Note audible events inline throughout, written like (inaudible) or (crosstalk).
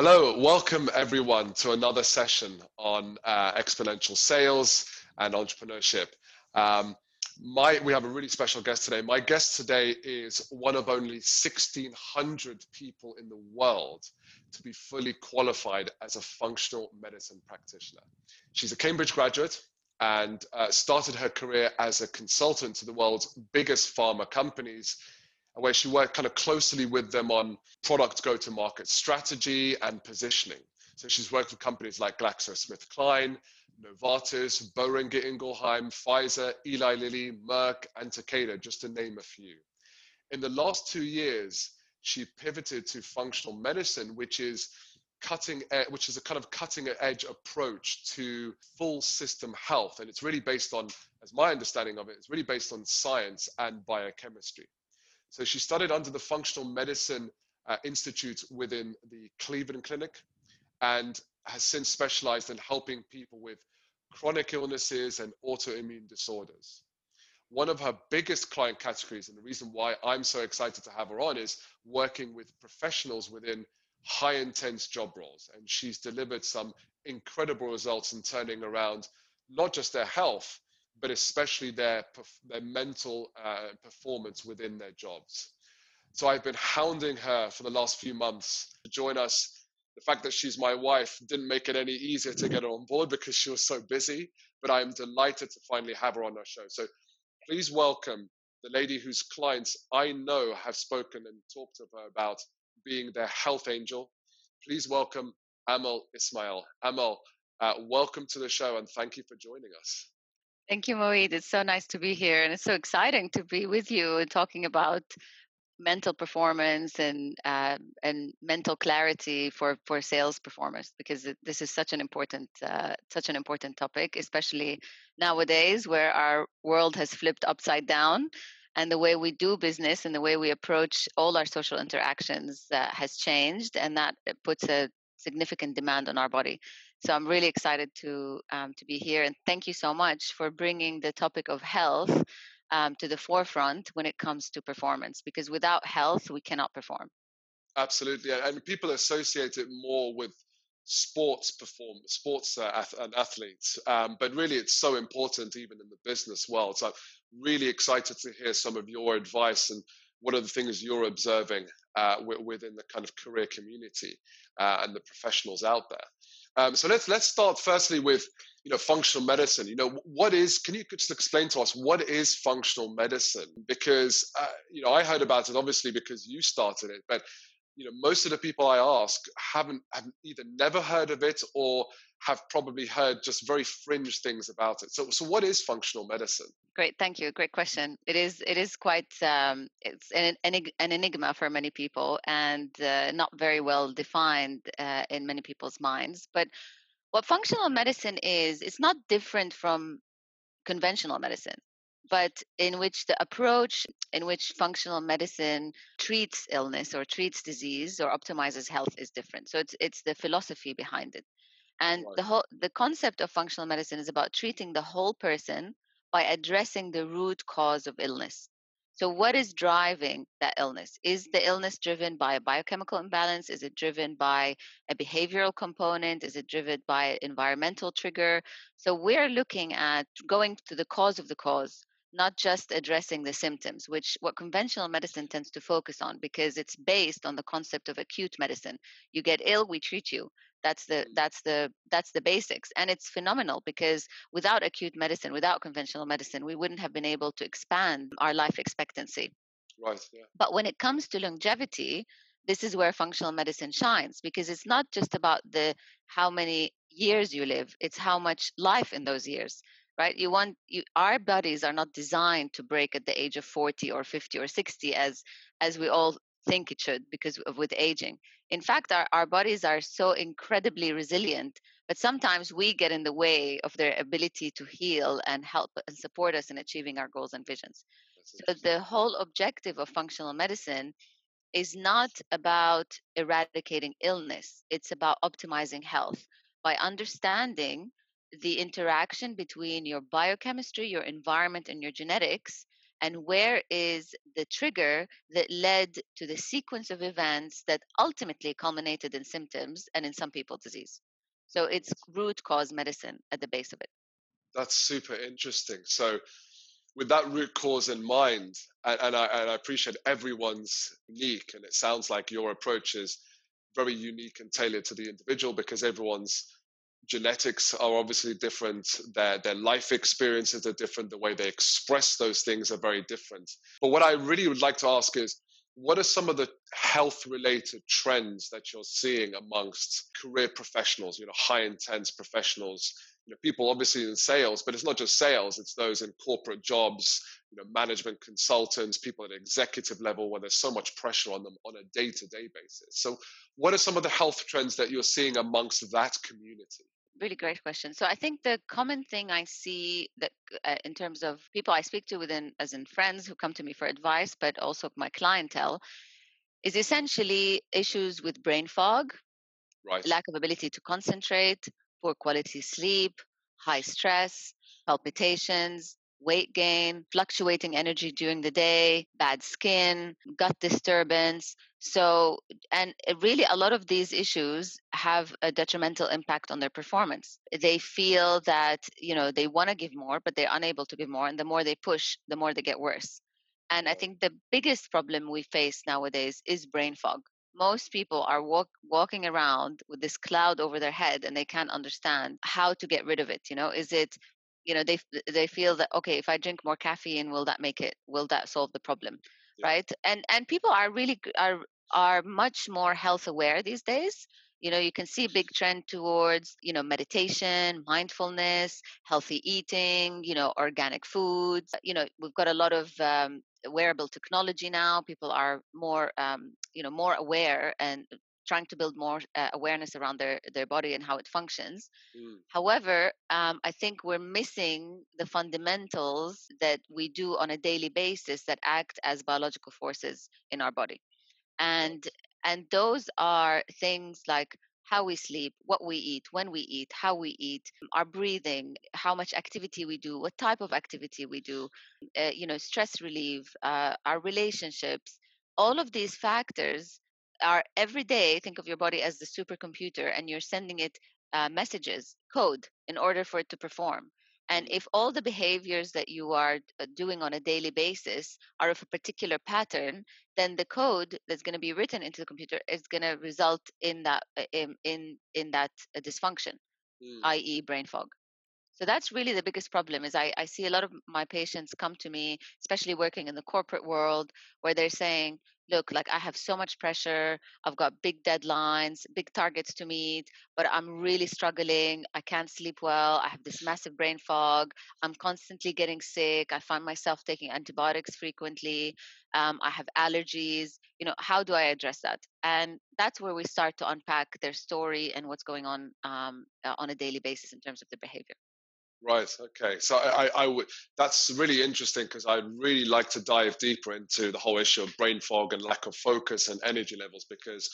Hello, welcome everyone to another session on uh, exponential sales and entrepreneurship. Um, my, we have a really special guest today. My guest today is one of only 1,600 people in the world to be fully qualified as a functional medicine practitioner. She's a Cambridge graduate and uh, started her career as a consultant to the world's biggest pharma companies where she worked kind of closely with them on product go to market strategy and positioning. So she's worked with companies like GlaxoSmithKline, Novartis, Boehringer Ingelheim, Pfizer, Eli Lilly, Merck, and Takeda, just to name a few. In the last two years, she pivoted to functional medicine, which is cutting which is a kind of cutting edge approach to full system health and it's really based on as my understanding of it it's really based on science and biochemistry so she studied under the Functional Medicine uh, Institute within the Cleveland Clinic and has since specialized in helping people with chronic illnesses and autoimmune disorders. One of her biggest client categories, and the reason why I'm so excited to have her on, is working with professionals within high intense job roles. And she's delivered some incredible results in turning around not just their health, but especially their, their mental uh, performance within their jobs. So I've been hounding her for the last few months to join us. The fact that she's my wife didn't make it any easier to get her on board because she was so busy, but I'm delighted to finally have her on our show. So please welcome the lady whose clients I know have spoken and talked to her about being their health angel. Please welcome Amal Ismail. Amal, uh, welcome to the show and thank you for joining us. Thank you, Moeed. It's so nice to be here, and it's so exciting to be with you and talking about mental performance and uh, and mental clarity for for sales performance because this is such an important uh, such an important topic, especially nowadays where our world has flipped upside down and the way we do business and the way we approach all our social interactions uh, has changed, and that puts a significant demand on our body. So I'm really excited to um, to be here, and thank you so much for bringing the topic of health um, to the forefront when it comes to performance. Because without health, we cannot perform. Absolutely, and people associate it more with sports perform sports uh, and athletes, um, but really it's so important even in the business world. So I'm really excited to hear some of your advice and what are the things you're observing uh, within the kind of career community uh, and the professionals out there. Um, so let's let's start firstly with you know functional medicine. You know what is? Can you just explain to us what is functional medicine? Because uh, you know I heard about it obviously because you started it, but you know most of the people I ask haven't have either never heard of it or have probably heard just very fringe things about it. So so what is functional medicine? Great, thank you. Great question. It is it is quite um, it's an, an enigma for many people and uh, not very well defined uh, in many people's minds. But what functional medicine is, it's not different from conventional medicine but in which the approach in which functional medicine treats illness or treats disease or optimizes health is different. So it's it's the philosophy behind it. And right. the whole the concept of functional medicine is about treating the whole person by addressing the root cause of illness. So, what is driving that illness? Is the illness driven by a biochemical imbalance? Is it driven by a behavioral component? Is it driven by an environmental trigger? So, we're looking at going to the cause of the cause not just addressing the symptoms, which what conventional medicine tends to focus on because it's based on the concept of acute medicine. You get ill, we treat you. That's the mm-hmm. that's the that's the basics. And it's phenomenal because without acute medicine, without conventional medicine, we wouldn't have been able to expand our life expectancy. Right. Yeah. But when it comes to longevity, this is where functional medicine shines because it's not just about the how many years you live, it's how much life in those years right you want you our bodies are not designed to break at the age of 40 or 50 or 60 as as we all think it should because of with aging. In fact our, our bodies are so incredibly resilient but sometimes we get in the way of their ability to heal and help and support us in achieving our goals and visions. So the whole objective of functional medicine is not about eradicating illness. It's about optimizing health. By understanding the interaction between your biochemistry, your environment, and your genetics and where is the trigger that led to the sequence of events that ultimately culminated in symptoms and in some people disease? So it's root cause medicine at the base of it. That's super interesting. So with that root cause in mind and, and, I, and I appreciate everyone's unique and it sounds like your approach is very unique and tailored to the individual because everyone's genetics are obviously different. Their their life experiences are different. The way they express those things are very different. But what i really would like to ask is what are some of the health related trends that you're seeing amongst career professionals you know high intense professionals? You know people obviously in sales but it's not just sales it's those in corporate jobs you know management consultants people at executive level where there's so much pressure on them on a day to day basis. So what are some of the health trends that you're seeing amongst that community really great question. So I think the common thing I see that uh, in terms of people I speak to within as in friends who come to me for advice, but also my clientele, is essentially issues with brain fog, right. lack of ability to concentrate, poor quality sleep, high stress, palpitations, weight gain, fluctuating energy during the day, bad skin, gut disturbance. So, and eh, really, a lot of these issues have a detrimental impact on their performance. They feel that, you know, they want to give more, but they're unable to give more. And the more they push, the more they get worse. And I think the biggest problem we face nowadays is brain fog. Most people are walk, walking around with this cloud over their head and they can't understand how to get rid of it. You know, is it you know they they feel that okay if i drink more caffeine will that make it will that solve the problem? Yeah. right? And and people are really are are much more health aware these days. You know you can see a big trend towards you know meditation mindfulness healthy eating you know organic foods. You know we've got a lot of um, wearable technology now. People are more um, you know more aware and trying to build more uh, awareness around their their body and how it functions. Mm. However, um, I think we're missing the fundamentals that we do on a daily basis that act as biological forces in our body, and and those are things like how we sleep, what we eat, when we eat, how we eat, our breathing, how much activity we do, what type of activity we do, uh, you know, stress relief, uh, our relationships. All of these factors are every day think of your body as the supercomputer and you're sending it uh, messages code in order for it to perform and if all the behaviors that you are uh, doing on a daily basis are of a particular pattern then the code that's going to be written into the computer is going to result in that uh, in in, in that uh, dysfunction mm. i.e brain fog so that's really the biggest problem is I, I see a lot of my patients come to me especially working in the corporate world where they're saying look, like I have so much pressure. I've got big deadlines, big targets to meet, but I'm really struggling. I can't sleep well. I have this massive brain fog. I'm constantly getting sick. I find myself taking antibiotics frequently. Um, I have allergies. You know, how do I address that? And that's where we start to unpack their story and what's going on um, uh, on a daily basis in terms of the behavior. Right. Okay. So I, I, would. That's really interesting because I'd really like to dive deeper into the whole issue of brain fog and lack of focus and energy levels because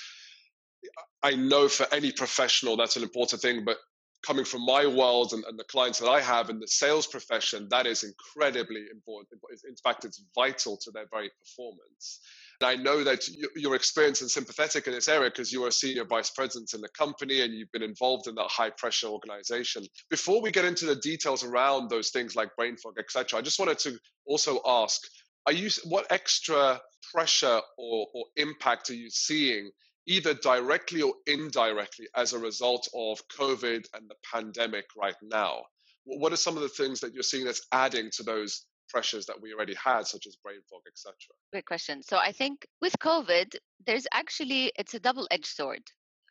I know for any professional that's an important thing. But coming from my world and, and the clients that I have in the sales profession, that is incredibly important. In fact, it's vital to their very performance. And I know that you're experienced and sympathetic in this area because you are a senior vice president in the company and you've been involved in that high pressure organization. Before we get into the details around those things like brain fog, etc., I just wanted to also ask: Are you what extra pressure or, or impact are you seeing? Either directly or indirectly as a result of COVID and the pandemic right now? What are some of the things that you're seeing that's adding to those pressures that we already had, such as brain fog, etc. Great question. So I think with COVID, there's actually it's a double-edged sword.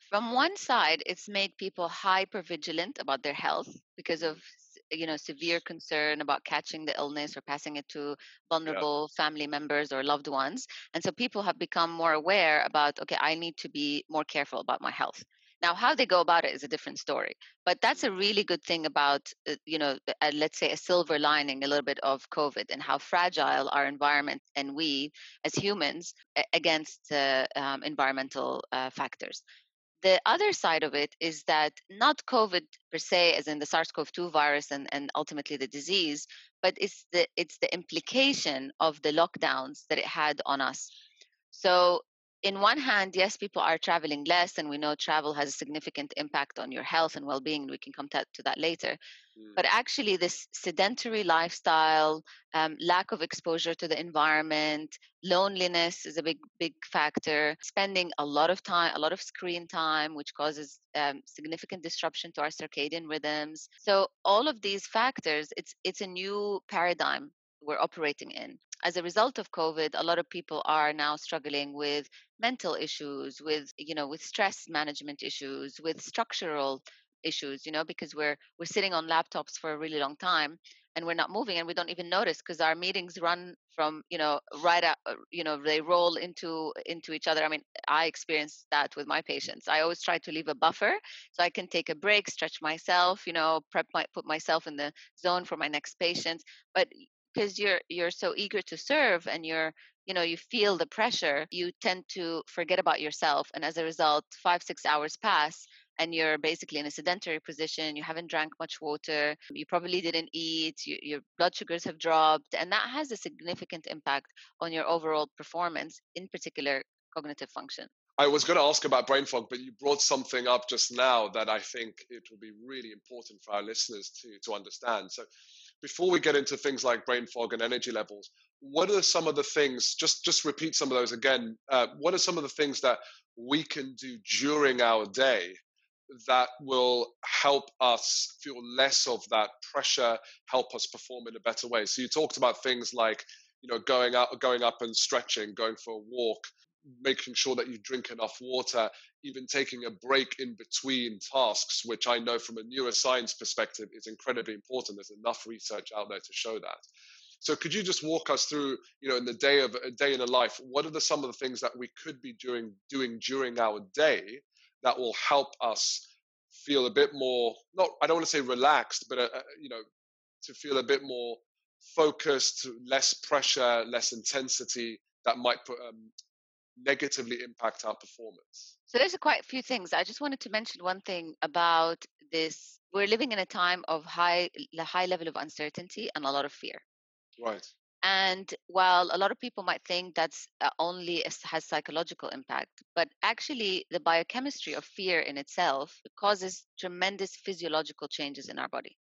From one side, it's made people hyper vigilant about their health because of you know severe concern about catching the illness or passing it to vulnerable yeah. family members or loved ones and so people have become more aware about okay i need to be more careful about my health now, how they go about it is a different story. But that's a really good thing about, uh, you know, uh, let's say a silver lining a little bit of COVID and how fragile our environment and we as humans against uh, um, environmental uh, factors. the other side of it is that not COVID per se, as in the SARS-CoV-2 virus and, and ultimately the disease, but it's the it's the implication of the lockdowns that it had on us. So in one hand, yes, people are traveling less, and we know travel has a significant impact on your health and well-being. We can come to, to that later. Mm. But actually, this sedentary lifestyle, um, lack of exposure to the environment, loneliness is a big, big factor. Spending a lot of time, a lot of screen time, which causes um, significant disruption to our circadian rhythms. So all of these factors, it's it's a new paradigm we're operating in as a result of covid a lot of people are now struggling with mental issues with you know with stress management issues with structural issues you know because we're we're sitting on laptops for a really long time and we're not moving and we don't even notice because our meetings run from you know right out uh, you know they roll into into each other. I mean i experience that with my patients. I always try to leave a buffer so i can take a break stretch myself you know prep my put myself in the zone for my next patient. But because you're you're so eager to serve and you're you know you feel the pressure you tend to forget about yourself and as a result five six hours pass and you're basically in a sedentary position you haven't drank much water you probably didn't eat you, your blood sugars have dropped and that has a significant impact on your overall performance in particular cognitive function I was going to ask about brain fog, but you brought something up just now that I think it will be really important for our listeners to, to understand. So, before we get into things like brain fog and energy levels, what are some of the things? Just just repeat some of those again. Uh, what are some of the things that we can do during our day that will help us feel less of that pressure, help us perform in a better way? So you talked about things like you know going out, going up and stretching, going for a walk, making sure that you drink enough water, even taking a break in between tasks, which I know from a neuroscience perspective is incredibly important. There's enough research out there to show that. So could you just walk us through, you know, in the day of a day in a life, what are the some of the things that we could be doing doing during our day that will help us feel a bit more not I don't want to say relaxed, but uh, uh you know, to feel a bit more focused, less pressure, less intensity that might put um, negatively impact our performance? So there's a quite a few things. I just wanted to mention one thing about this. We're living in a time of high high level of uncertainty and a lot of fear. Right. And while a lot of people might think that's uh, only has psychological impact, but actually the biochemistry of fear in itself causes tremendous physiological changes in our body.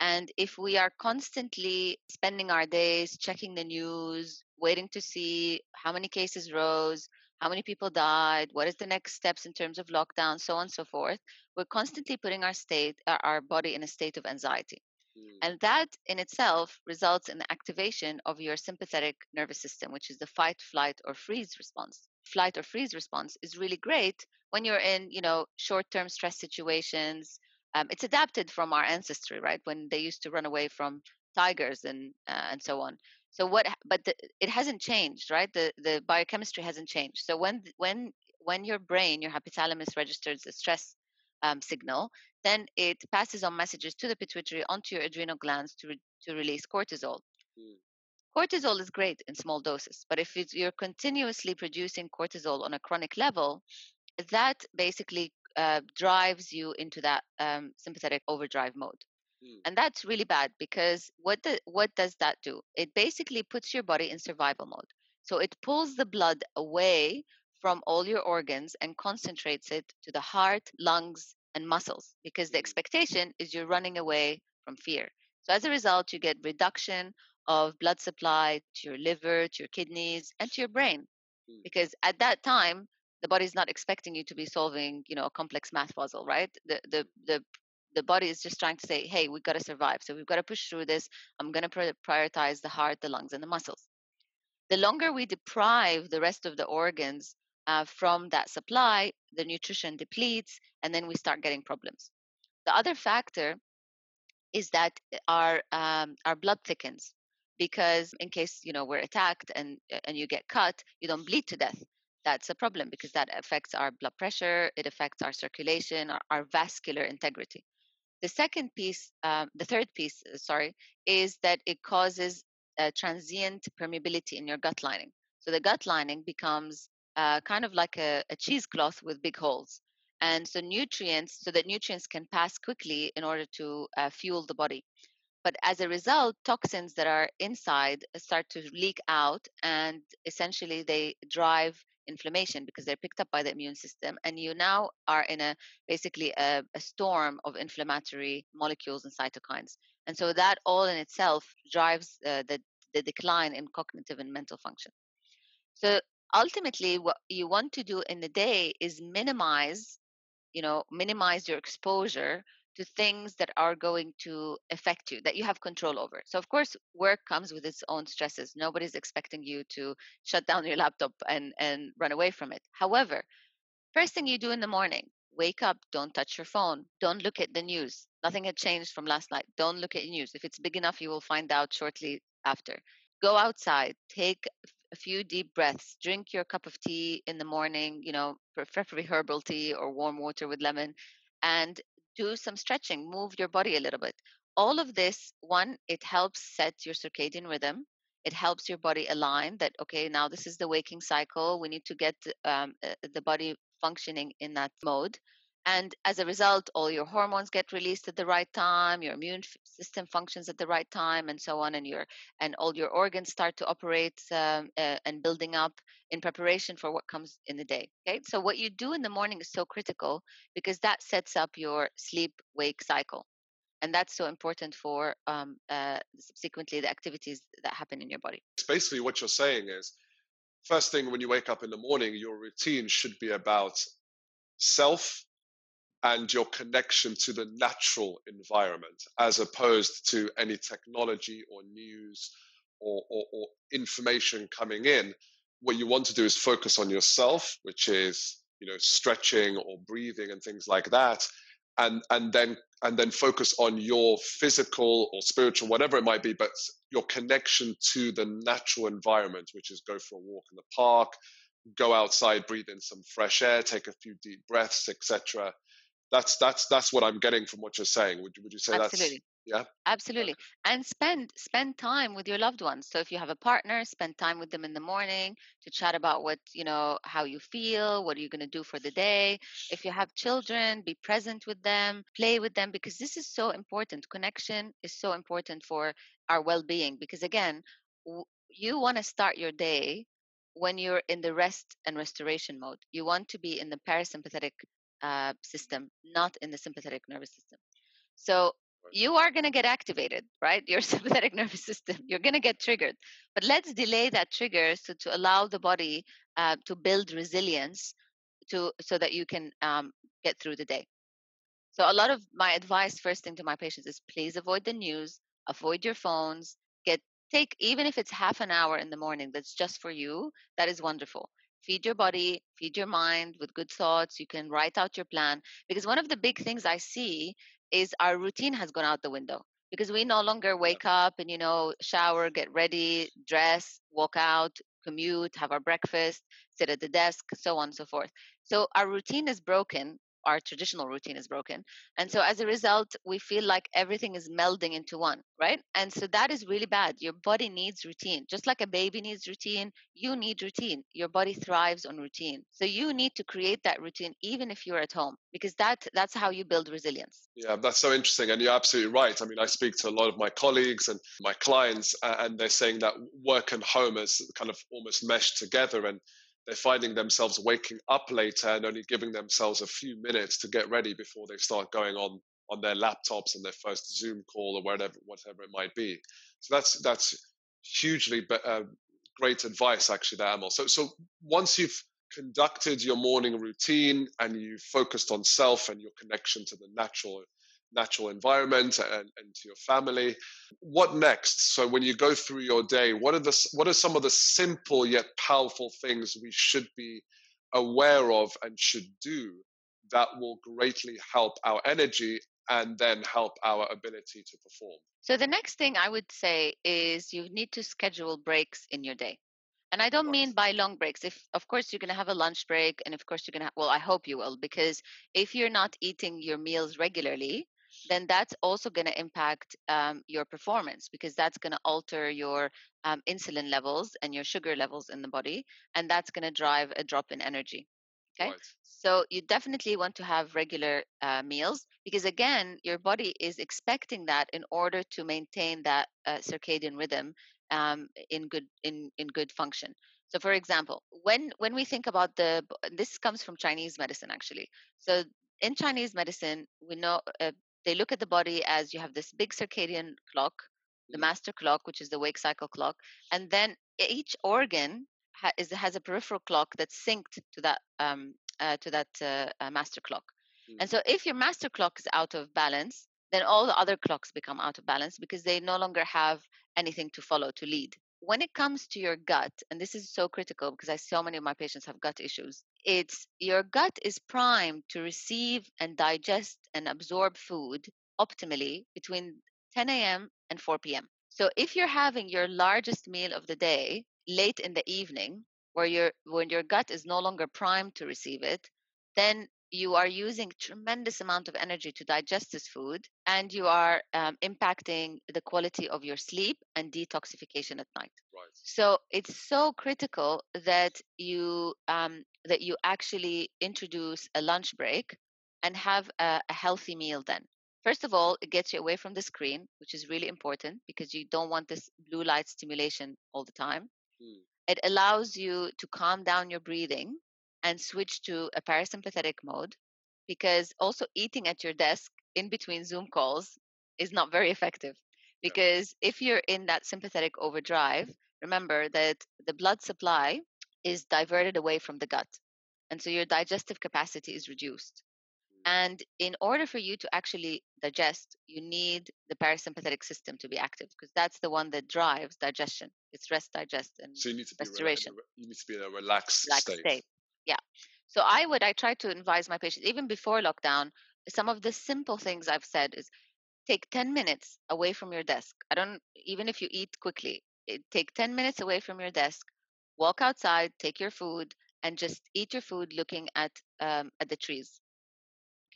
And if we are constantly spending our days checking the news, waiting to see how many cases rose, how many people died, what is the next steps in terms of lockdown, so on and so forth, we're constantly putting our state, our body in a state of anxiety. Mm. And that in itself results in the activation of your sympathetic nervous system, which is the fight, flight, or freeze response. Flight or freeze response is really great when you're in, you know, short-term stress situations, um, it's adapted from our ancestry, right? When they used to run away from tigers and uh, and so on. So what? But the, it hasn't changed, right? The the biochemistry hasn't changed. So when when when your brain, your hypothalamus registers the stress um, signal, then it passes on messages to the pituitary onto your adrenal glands to re, to release cortisol. Mm. Cortisol is great in small doses, but if you're continuously producing cortisol on a chronic level, that basically uh, drives you into that um, sympathetic overdrive mode. Mm. And that's really bad because what the, what does that do? It basically puts your body in survival mode. So it pulls the blood away from all your organs and concentrates it to the heart, lungs, and muscles because the hmm. expectation is you're running away from fear. So as a result, you get reduction of blood supply to your liver, to your kidneys, and to your brain. Mm. Because at that time, the body is not expecting you to be solving you know a complex math puzzle right? The the the the body is just trying to say hey we've got to survive so we've got to push through this. I'm going to prioritize the heart the lungs and the muscles. The longer we deprive the rest of the organs uh, from that supply the nutrition depletes and then we start getting problems. The other factor is that our um, our blood thickens because in case you know we're attacked and and you get cut you don't bleed to death that's a problem because that affects our blood pressure, it affects our circulation, our, our vascular integrity. The second piece, um, the third piece, uh, sorry, is that it causes transient permeability in your gut lining. So the gut lining becomes uh, kind of like a, a cheesecloth with big holes. and so nutrients so that nutrients can pass quickly in order to uh, fuel the body but as a result toxins that are inside start to leak out and essentially they drive inflammation because they're picked up by the immune system and you now are in a basically a, a storm of inflammatory molecules and cytokines. And so that all in itself drives uh, the, the decline in cognitive and mental function. So ultimately what you want to do in the day is minimize you know minimize your exposure to things that are going to affect you that you have control over. So of course work comes with its own stresses. Nobody's expecting you to shut down your laptop and and run away from it. However first thing you do in the morning wake up don't touch your phone don't look at the news. Nothing had changed from last night. Don't look at news. If it's big enough you will find out shortly after. Go outside take a few deep breaths drink your cup of tea in the morning you know preferably herbal tea or warm water with lemon and do some stretching move your body a little bit. All of this one it helps set your circadian rhythm. It helps your body align that okay now this is the waking cycle. We need to get um, uh, the body functioning in that mode and as a result all your hormones get released at the right time your immune system functions at the right time and so on and your and all your organs start to operate um, uh, and building up in preparation for what comes in the day okay? So what you do in the morning is so critical because that sets up your sleep wake cycle and that's so important for um, uh, subsequently the activities that happen in your body. Basically what you're saying is first thing when you wake up in the morning your routine should be about self and your connection to the natural environment as opposed to any technology or news or, or, or, information coming in what you want to do is focus on yourself which is you know stretching or breathing and things like that and and then and then focus on your physical or spiritual whatever it might be but your connection to the natural environment which is go for a walk in the park go outside breathe in some fresh air take a few deep breaths etc that's that's that's what I'm getting from what you're saying. Would would you say Absolutely. that's yeah? Absolutely. And spend spend time with your loved ones. So if you have a partner, spend time with them in the morning to chat about what, you know, how you feel, what are you going to do for the day. If you have children, be present with them, play with them because this is so important. Connection is so important for our well-being because again, w- you want to start your day when you're in the rest and restoration mode. You want to be in the parasympathetic uh, system, not in the sympathetic nervous system. So you are going to get activated, right? (laughs) Your sympathetic nervous system, you're going to get triggered. But let's delay that trigger so to allow the body uh, to build resilience to so that you can um, get through the day. So a lot of my advice first thing to my patients is please avoid the news, avoid your phones, get take even if it's half an hour in the morning that's just for you, that is wonderful feed your body feed your mind with good thoughts you can write out your plan because one of the big things i see is our routine has gone out the window because we no longer wake up and you know shower get ready dress walk out commute have our breakfast sit at the desk so on and so forth. So our routine is broken our traditional routine is broken. And so as a result, we feel like everything is melding into one, right? And so that is really bad. Your body needs routine. Just like a baby needs routine, you need routine. Your body thrives on routine. So you need to create that routine even if you're at home because that that's how you build resilience. Yeah, that's so interesting and you're absolutely right. I mean, I speak to a lot of my colleagues and my clients and they're saying that work and home is kind of almost meshed together and they're finding themselves waking up later and only giving themselves a few minutes to get ready before they start going on on their laptops and their first Zoom call or whatever whatever it might be. So that's that's hugely be, uh, great advice actually there, Amal. So so once you've conducted your morning routine and you focused on self and your connection to the natural natural environment and, and to your family. What next? So when you go through your day, what are the what are some of the simple yet powerful things we should be aware of and should do that will greatly help our energy and then help our ability to perform? So the next thing I would say is you need to schedule breaks in your day. And I don't mean by long breaks. If of course you're gonna have a lunch break, and of course you're gonna well, I hope you will, because if you're not eating your meals regularly, then that's also going to impact um, your performance because that's going to alter your um, insulin levels and your sugar levels in the body, and that's going to drive a drop in energy. Okay. Right. So you definitely want to have regular uh, meals because again, your body is expecting that in order to maintain that uh, circadian rhythm um, in good in in good function. So, for example, when when we think about the this comes from Chinese medicine actually. So in Chinese medicine, we know uh, they look at the body as you have this big circadian clock, the Mm. master clock, which is the wake cycle clock, and then each organ ha- is, has a peripheral clock that's synced to that um, uh, to that uh, uh, master clock. And Mm. so, if your master clock is out of balance, then all the other clocks become out of balance because they no longer have anything to follow to lead. When it comes to your gut, and this is so critical because I so many of my patients have gut issues, it's your gut is primed to receive and digest and absorb food optimally between 10 a.m. and 4 p.m. So if you're having your largest meal of the day late in the evening, where your when your gut is no longer primed to receive it, then you are using tremendous amount of energy to digest this food and you are um, impacting the quality of your sleep and detoxification at night Right. so it's so critical that you um, that you actually introduce a lunch break and have a, a healthy meal then first of all it gets you away from the screen which is really important because you don't want this blue light stimulation all the time Mm. it allows you to calm down your breathing and switch to a parasympathetic mode because also eating at your desk in between Zoom calls is not very effective. Because if you're in that sympathetic overdrive, remember that the blood supply is diverted away from the gut. And so your digestive capacity is reduced. Mm. And in order for you to actually digest, you need the parasympathetic system to be active because that's the one that drives digestion. It's rest, digest, and So you need to be in a restoration. re- you need to be in a relaxed relaxed state. state. Yeah. So I would I try to advise my patients even before lockdown. Some of the simple things I've said is take 10 minutes away from your desk. I don't even if you eat quickly, it, take 10 minutes away from your desk. Walk outside, take your food, and just eat your food looking at um, at the trees.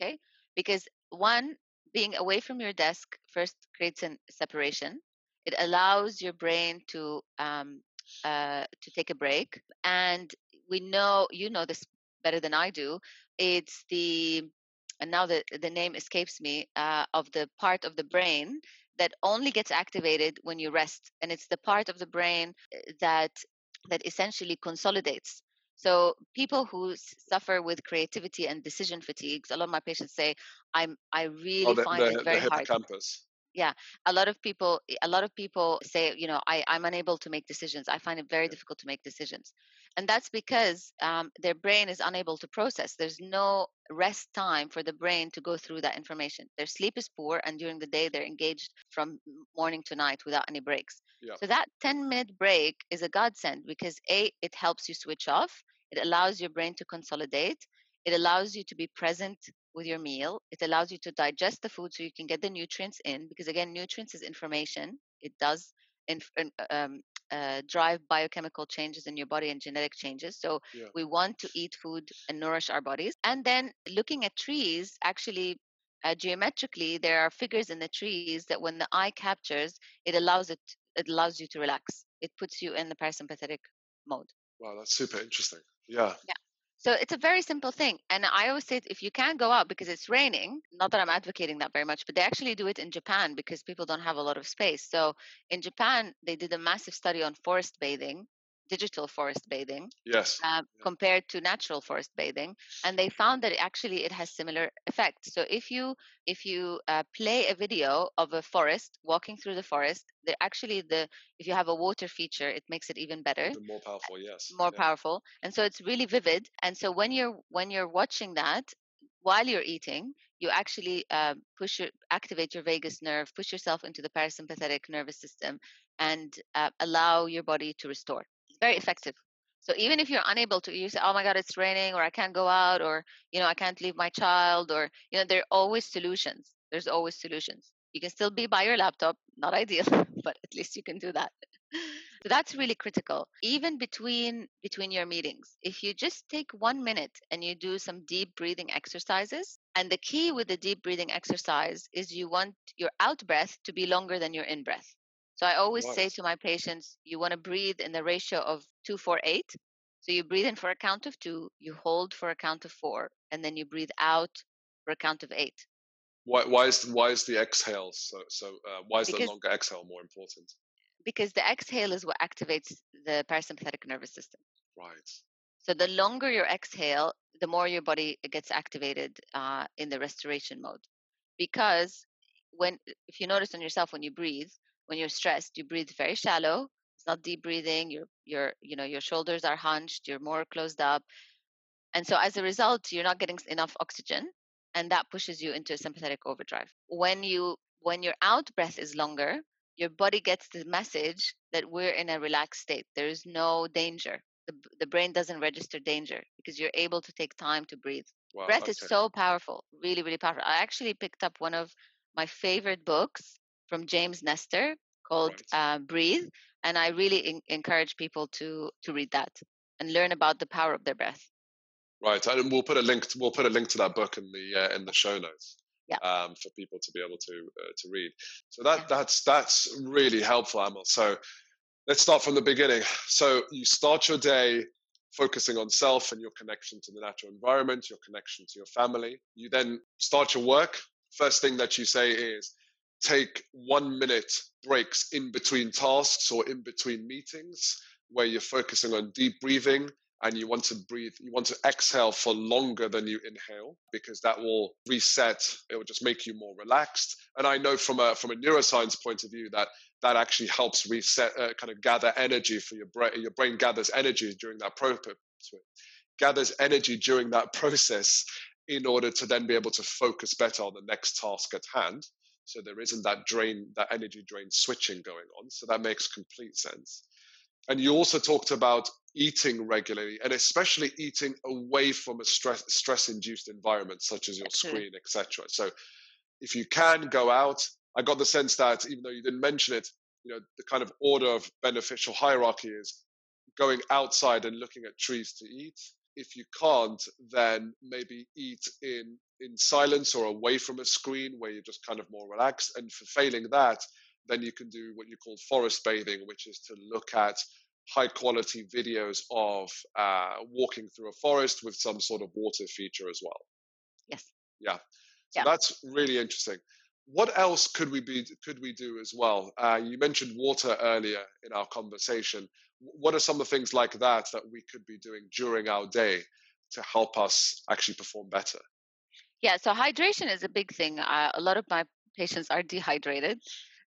Okay, because one being away from your desk first creates a separation. It allows your brain to um, uh, to take a break, and we know you know this better than I do. It's the and now the the name escapes me uh, of the part of the brain that only gets activated when you rest, and it's the part of the brain uh, that that essentially consolidates. So people who s- suffer with creativity and decision fatigues, a lot of my patients say, "I'm I Oh, really the, find the, it very hard." yeah a lot of people a lot of people say you know I, i'm unable to make decisions i find it very difficult to make decisions and that's because um, their brain is unable to process there's no rest time for the brain to go through that information their sleep is poor and during the day they're engaged from morning to night without any breaks Yeah. so that 10 minute break is a godsend because a it helps you switch off it allows your brain to consolidate it allows you to be present with your meal. It allows you to digest the food so you can get the nutrients in because again, nutrients is information. It does in- um, uh, drive biochemical changes in your body and genetic changes. So Yeah. we want to eat food and nourish our bodies. And then looking at trees, actually. Uh, geometrically, there are figures in the trees that when the eye captures, it allows it. It allows you to relax. It puts you in the parasympathetic mode. Wow, that's super interesting. Yeah. So it's a very simple thing. And I always say if you can't go out because it's raining, not that I'm advocating that very much, but they actually do it in Japan because people don't have a lot of space. So in Japan, they did a massive study on forest bathing, digital forest bathing, Yes. um, compared to natural forest bathing, and they found that actually it has similar effects. So if you if you uh, play a video of a forest walking through the forest, they actually the if you have a water feature, it makes it even better Even more powerful. Yes. more yeah. powerful and so it's really vivid and so when you're when you're watching that while you're eating you actually uh, push your activate your vagus nerve push yourself into the parasympathetic nervous system and uh, allow your body to restore very effective. So even if you're unable to you say oh my god it's raining or i can't go out or you know i can't leave my child or you know there are always solutions. There's always solutions. You can still be by your laptop not ideal (laughs) but at least you can do that. So that's really critical even between between your meetings. If you just take 1 minute and you do some deep breathing exercises and the key with the deep breathing exercise is you want your out breath to be longer than your in breath so i always say to my patients you want to breathe in the ratio of 248 so So you breathe in for a count of two, you hold for a count of four, and then you breathe out for a count of eight. Why, why is why is the exhale so so? Uh, why is Because- the longer exhale more important? Because the exhale is what activates the parasympathetic nervous system. Right. So the longer your exhale, the more your body gets activated uh, in the restoration mode. Because when, if you notice on yourself when you breathe, when you're stressed, you breathe very shallow. It's not deep breathing. Your your you know your shoulders are hunched. You're more closed up, and so as a result, you're not getting enough oxygen, and that pushes you into a sympathetic overdrive. When you when your out breath is longer, your body gets the message that we're in a relaxed state. There is no danger. The, the brain doesn't register danger because you're able to take time to breathe. Wow. Breath is so powerful, really, really powerful. I actually picked up one of my favorite books from James Nestor called uh, Breathe, and I really en- encourage people to to read that and learn about the power of their breath. Right, and we'll put a link. We'll put a link to that book in the uh, in the show notes. Yeah. Um, for people to be able to uh, to read. So that Yeah. that's that's really helpful, Amal. So let's start from the beginning. So you start your day focusing on self and your connection to the natural environment, your connection to your family. You then start your work. First thing that you say is take one minute breaks in between tasks or in between meetings where you're focusing on deep breathing and you want to breathe you want to exhale for longer than you inhale because that will reset it will just make you more relaxed. And i know from a from a neuroscience point of view that that actually helps reset uh, kind of gather energy for your brain your brain gathers energy during that process gathers energy during that (laughs) process in order to then be able to focus better on the next task at hand so there isn't that drain that energy drain switching going on. So that makes complete sense. And you also talked about eating regularly and especially eating away from a stress stress induced environment such as your screen etc so if you can go out i got the sense that even though you didn't mention it you know the kind of order of beneficial hierarchy is going outside and looking at trees to eat if you can't then maybe eat in in silence or away from a screen where you're just kind of more relaxed. And for failing that then you can do what you call forest bathing which is to look at high quality videos of uh, walking through a forest with some sort of water feature as well. Yes. yeah. So Yeah. that's really interesting. What else could we be could we do as well? Uh, you mentioned water earlier in our conversation what are some of the things like that that we could be doing during our day to help us actually perform better Yeah, so hydration is a big thing. Uh, a lot of my patients are dehydrated,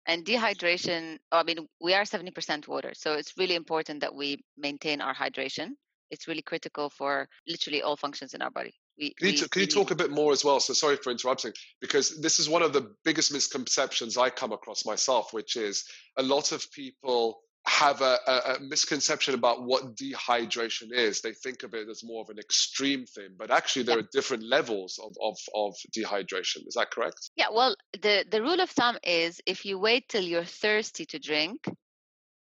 and dehydration, I mean, we are 70% water, so it's really important that we maintain our hydration. It's really critical for literally all functions in our body. We, Can you, t- can we you talk a bit more as well? So sorry for interrupting, because this is one of the biggest misconceptions I come across myself, which is a lot of people have a, a, a misconception about what dehydration is. They think of it as more of an extreme thing, but actually there Yeah. are different levels of, of, of dehydration. Is that correct? Yeah, well, the, the rule of thumb is if you wait till you're thirsty to drink,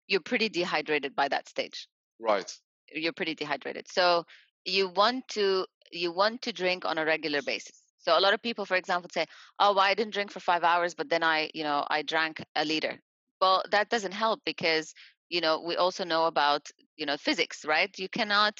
you're pretty dehydrated by that stage. Right. you're pretty dehydrated. So you want to you want to drink on a regular basis. So a lot of people, for example, say, "Oh, well, I didn't drink for five hours, but then I, you know, I drank a liter." Well, that doesn't help because you know we also know about you know physics, right? You cannot.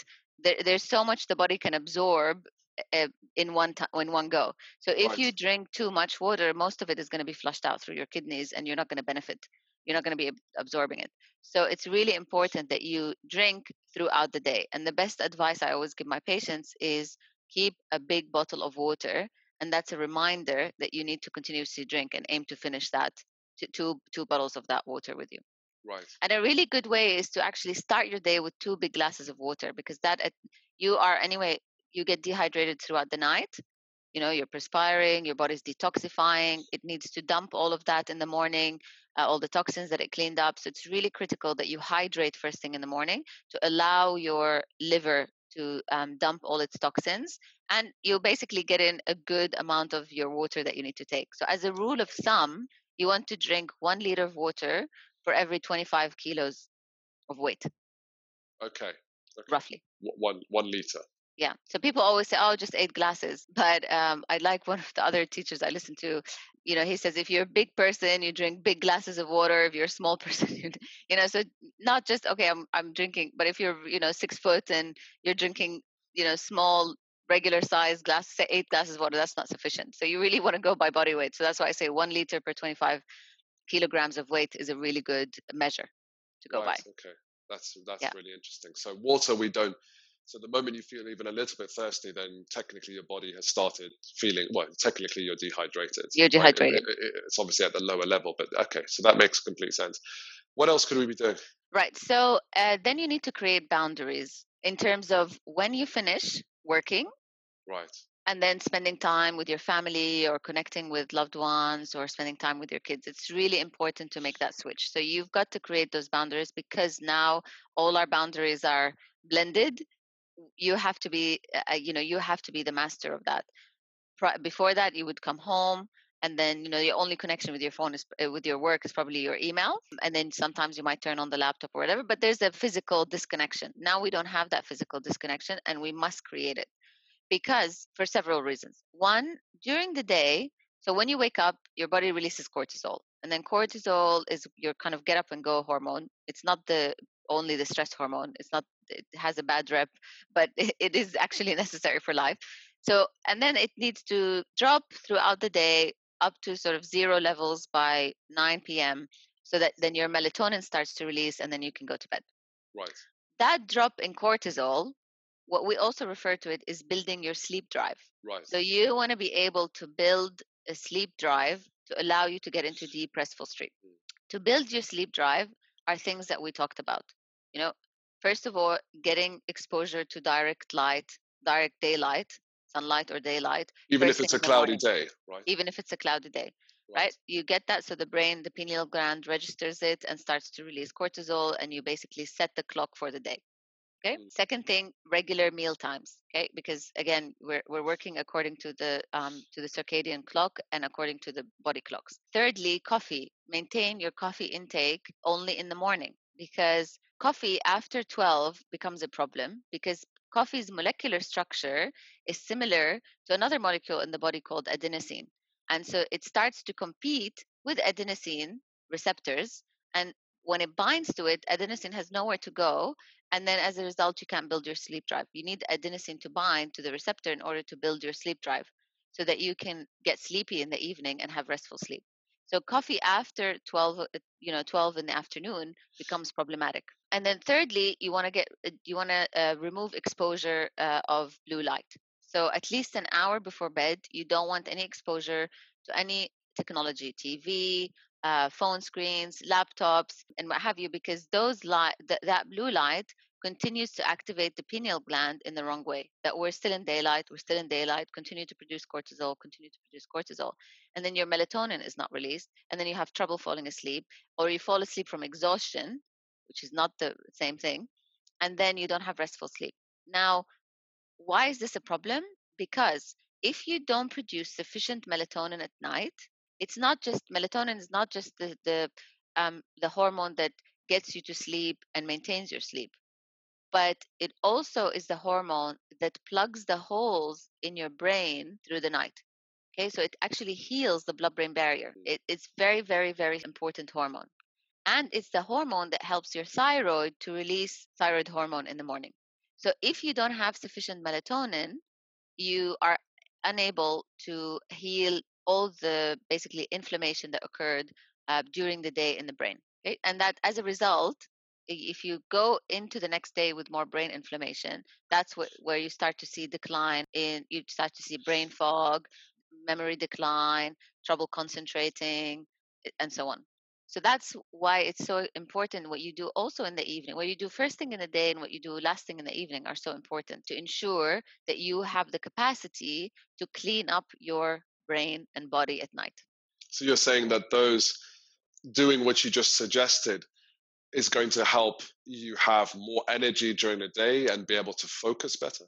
There, there's so much the body can absorb uh, in one time in one go. So if you drink too much water, most of it is going to be flushed out through your kidneys, and you're not going to benefit. You're not going to be absorbing it. So it's really important that you drink throughout the day. And the best advice I always give my patients is keep a big bottle of water. And that's a reminder that you need to continuously drink and aim to finish that two, two bottles of that water with you. Right. And a really good way is to actually start your day with two big glasses of water because that at- you are anyway you get dehydrated throughout the night. You know, you're perspiring, your body's detoxifying. It needs to dump all of that in the morning, uh, all the toxins that it cleaned up. So it's really critical that you hydrate first thing in the morning to allow your liver to um, dump all its toxins and you basically get in a good amount of your water that you need to take. So, as a rule of thumb, you want to drink one liter of water for every 25 kilos of weight, Okay. okay. roughly. One one liter. Yeah. So people always say, "Oh, just eight glasses," (laughs) but um, I like one of the other teachers I listen to. You know, he says if you're a big person, you drink big glasses of water. If you're a small (laughs) person, you, you know, so not just okay, I'm I'm drinking, but if you're you know six foot and you're drinking, you know, small regular size glass, say eight glasses of water, that's not sufficient. So you really (laughs) want to go by body weight. So that's why I say one liter per 25 kilograms of weight is a really good measure to go right, by. Okay, that's that's Yeah. really interesting. So water, we don't. So the moment you feel even a little bit thirsty, then technically your body has started feeling. Well, technically you're dehydrated. You're right? Dehydrated. it- it- it's obviously at the lower level, but okay, so that makes complete sense. What else could we be doing? Right. So uh, then you need to create boundaries in terms of when you finish working Right. and then spending time with your family or connecting with loved ones or spending time with your kids. It's really important to make that switch. So you've got to create those boundaries because now all our boundaries are blended. You have to be, uh, you know, you have to be the master of that. Before that, you would come home and then you know your only connection with your phone is uh, with your work is probably your email and then sometimes you might turn on the laptop or whatever but there's a physical disconnection now we don't have that physical disconnection and we must create it because for several reasons. One, during the day, so when you wake up, your body releases cortisol, and then cortisol is your kind of get up and go hormone. It's not the only the stress hormone. It's not it has a bad rep, but (laughs) it, it is actually (laughs) necessary for life. So and then it needs to drop throughout the day up to sort of zero levels by 9 p.m. so that then your melatonin starts to release and then you can go to bed Right. that drop in cortisol, what we also refer to it is building your sleep drive. Right. So you want to be able to build a sleep drive to allow you to get into deep restful sleep. Mm. To build your sleep drive are things that we talked about. You know, first of all, getting exposure to direct light, direct daylight, sunlight or daylight, Even if it's a thing in the cloudy morning. day, right? even if it's a cloudy day right? You get that, so the brain, the pineal gland registers it and starts to release cortisol, and you basically set the clock for the day. Okay. Mm. Second thing, regular meal times. Okay, because again, we're we're working according to the um to the circadian clock and according to the body clocks. Thirdly, coffee. Maintain your coffee intake only in the morning because coffee after 12 becomes a problem because coffee's molecular structure is similar to another molecule in the body called adenosine. And so it starts to compete with adenosine receptors. And when it binds to it, adenosine has nowhere to go. And then as a result, you can't build your sleep drive. You need adenosine to bind to the receptor in order to build your sleep drive so that you can get sleepy in the evening and have restful sleep. So coffee after 12, uh, you know, 12 in the afternoon becomes problematic. And then thirdly, you want to get, uh, you want to uh, remove exposure uh, of blue light. So at least an hour before bed, you don't want any exposure to any technology, TV, uh, phone screens, laptops, and what have you, because those light, th- that blue light continues to activate the pineal gland in the wrong way. That we're still in daylight, we're still in daylight, continue to produce cortisol, continue to produce cortisol, and then your melatonin is not released, and then you have trouble falling asleep, or you fall asleep from exhaustion, which is not the same thing, and then you don't have restful sleep. Now, why is this a problem? Because if you don't produce sufficient melatonin at night, it's not just melatonin is not just the the um, the hormone that gets you to sleep and maintains your sleep, but it also is the hormone that plugs the holes in your brain through the night. Okay, so it actually heals the blood-brain barrier. It, it's very, very, very important hormone, and it's the hormone that helps your thyroid to release thyroid hormone in the morning. So if you don't have sufficient melatonin, you are unable to heal all the basically inflammation that occurred uh, during the day in the brain. Okay? And that as a result, if you go into the next day with more brain inflammation, that's wh- where you start to see decline in, you start to see brain fog, memory decline, trouble concentrating, and so on. So that's why it's so important what you do also in the evening. What you do first thing in the day and what you do last thing in the evening are so important to ensure that you have the capacity to clean up your brain and body at night. So you're saying that those doing what you just suggested is going to help you have more energy during the day and be able to focus better.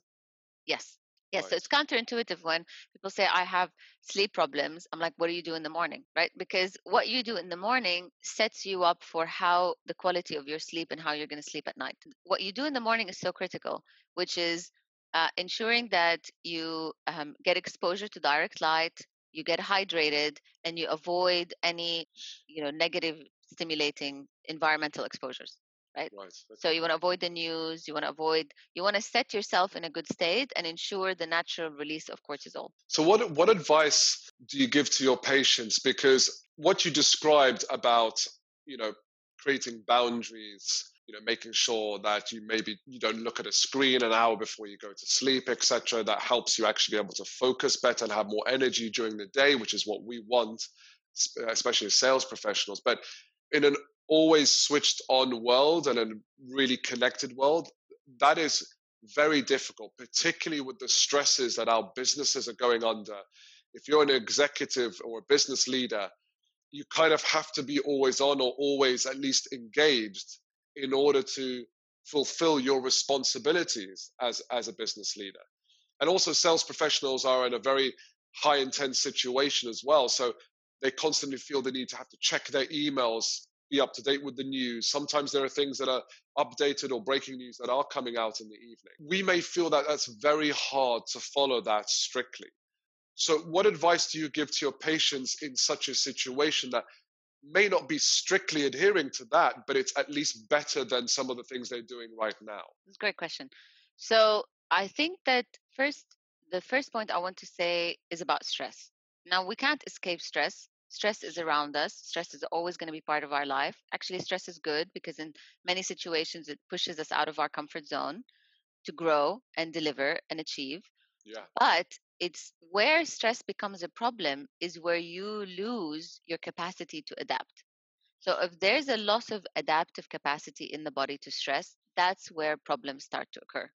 Yes. Yes, so it's counterintuitive when people say, I have sleep problems. I'm like, what do you do in the morning? Right? Because what you do in the morning sets you up for how the quality of your sleep and how you're going to sleep at night. What you do in the morning is so critical, which is uh, ensuring that you um, get exposure to direct light, you get hydrated, and you avoid any, you know, negative stimulating environmental exposures. Right? Right. So you want to avoid the news. You want to avoid. You want to set yourself in a good state and ensure the natural release of cortisol. So what what advice do you give to your patients? Because what you described about you know creating boundaries you know making sure that you maybe you don't look at a screen an hour before you go to sleep etc that helps you actually be able to focus better and have more energy during the day which is what we want uh, especially as sales professionals. But in an always switched on world and a really connected world that is very difficult particularly with the stresses that our businesses are going under. If you're an executive or a business leader you kind of have to be always on or always at least engaged in order to fulfill your responsibilities as, as a business leader. And also, sales professionals are in a very high intense situation as well. So they constantly feel the need to have to check their emails, be up to date with the news. Sometimes there are things that are updated or breaking news that are coming out in the evening. We may feel that that's very hard to follow that strictly. So, what advice do you give to your patients in such a situation that may not be strictly adhering to that, but it's at least better than some of the things they're doing right now? That's a great question. So I think that first, the first point I want to say is about stress. Now, we can't escape stress. Stress is around us. Stress is always going to be part of our life. Actually, stress is good because in many situations it pushes us out of our comfort zone to grow and deliver and achieve. Yeah. But it's where stress becomes a problem is where you lose your capacity to adapt. So if there's a loss of adaptive capacity in the body to stress, that's where problems start to occur.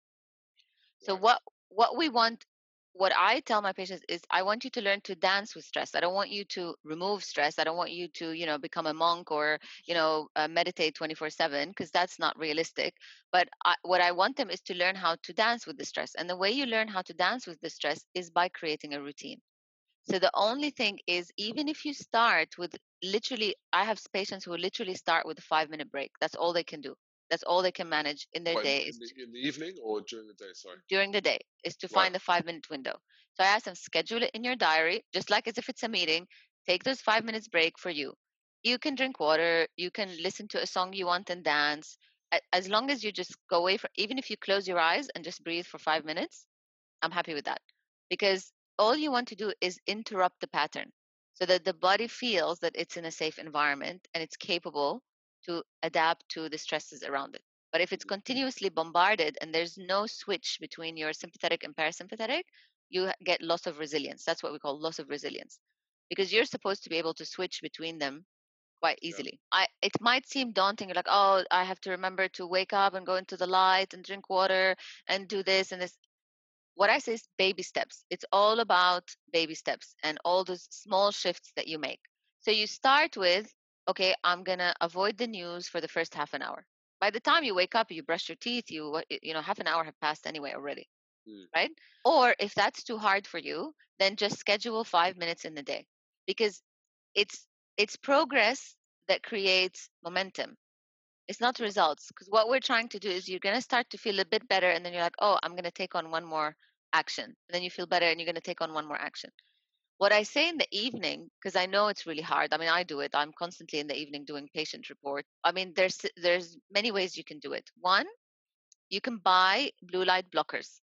So what what we want what I tell my patients is I want you to learn to dance with stress. I don't want you to remove stress. I don't want you to, you know, become a monk or, you know, uh, meditate 24/7 because that's not realistic. But I, what I want them is to learn how to dance with the stress. And the way you learn how to dance with the stress is by creating a routine. So the only thing is even if you start with literally I have patients who literally start with a 5-minute break. That's all they can do. That's all they can manage in their What, day. in, Is the, in the evening or during the day? Sorry. during the day is to Right. find a five minute window. So I ask them schedule it in your diary, just like as if it's a meeting. Take those five minutes break for you. You can drink water. You can listen to a song you want and dance. As long as you just go away from, even if you close your eyes and just breathe for five minutes, I'm happy with that. Because all you want to do is interrupt the pattern so that the body feels that it's in a safe environment and it's capable to adapt to the stresses around it. But if it's mm-hmm. continuously bombarded and there's no switch between your sympathetic and parasympathetic, you get loss of resilience. That's what we call loss of resilience. Because you're supposed to be able to switch between them quite easily. I it might seem daunting, like, oh, I have to remember to wake up and go into the light and drink water and do this and this. What I say is baby steps. It's all about baby steps and all those small shifts that you make. So you start with, okay, I'm gonna avoid the news for the first half an hour. By the time you wake up, you brush your teeth, you you know half an hour have passed anyway already, Mm. right? Or if that's too hard for you, then just schedule five minutes in the day because it's it's progress that creates momentum. It's not results because what we're trying to do is you're gonna start to feel a bit better, and then you're like, oh, I'm gonna take on one more action, and then you feel better, and you're gonna take on one more action what I say in the evening, because I know it's really hard. I mean, I do it. I'm constantly in the evening doing patient report. I mean, there's there's many ways you can do it. One, you can buy blue light blockers,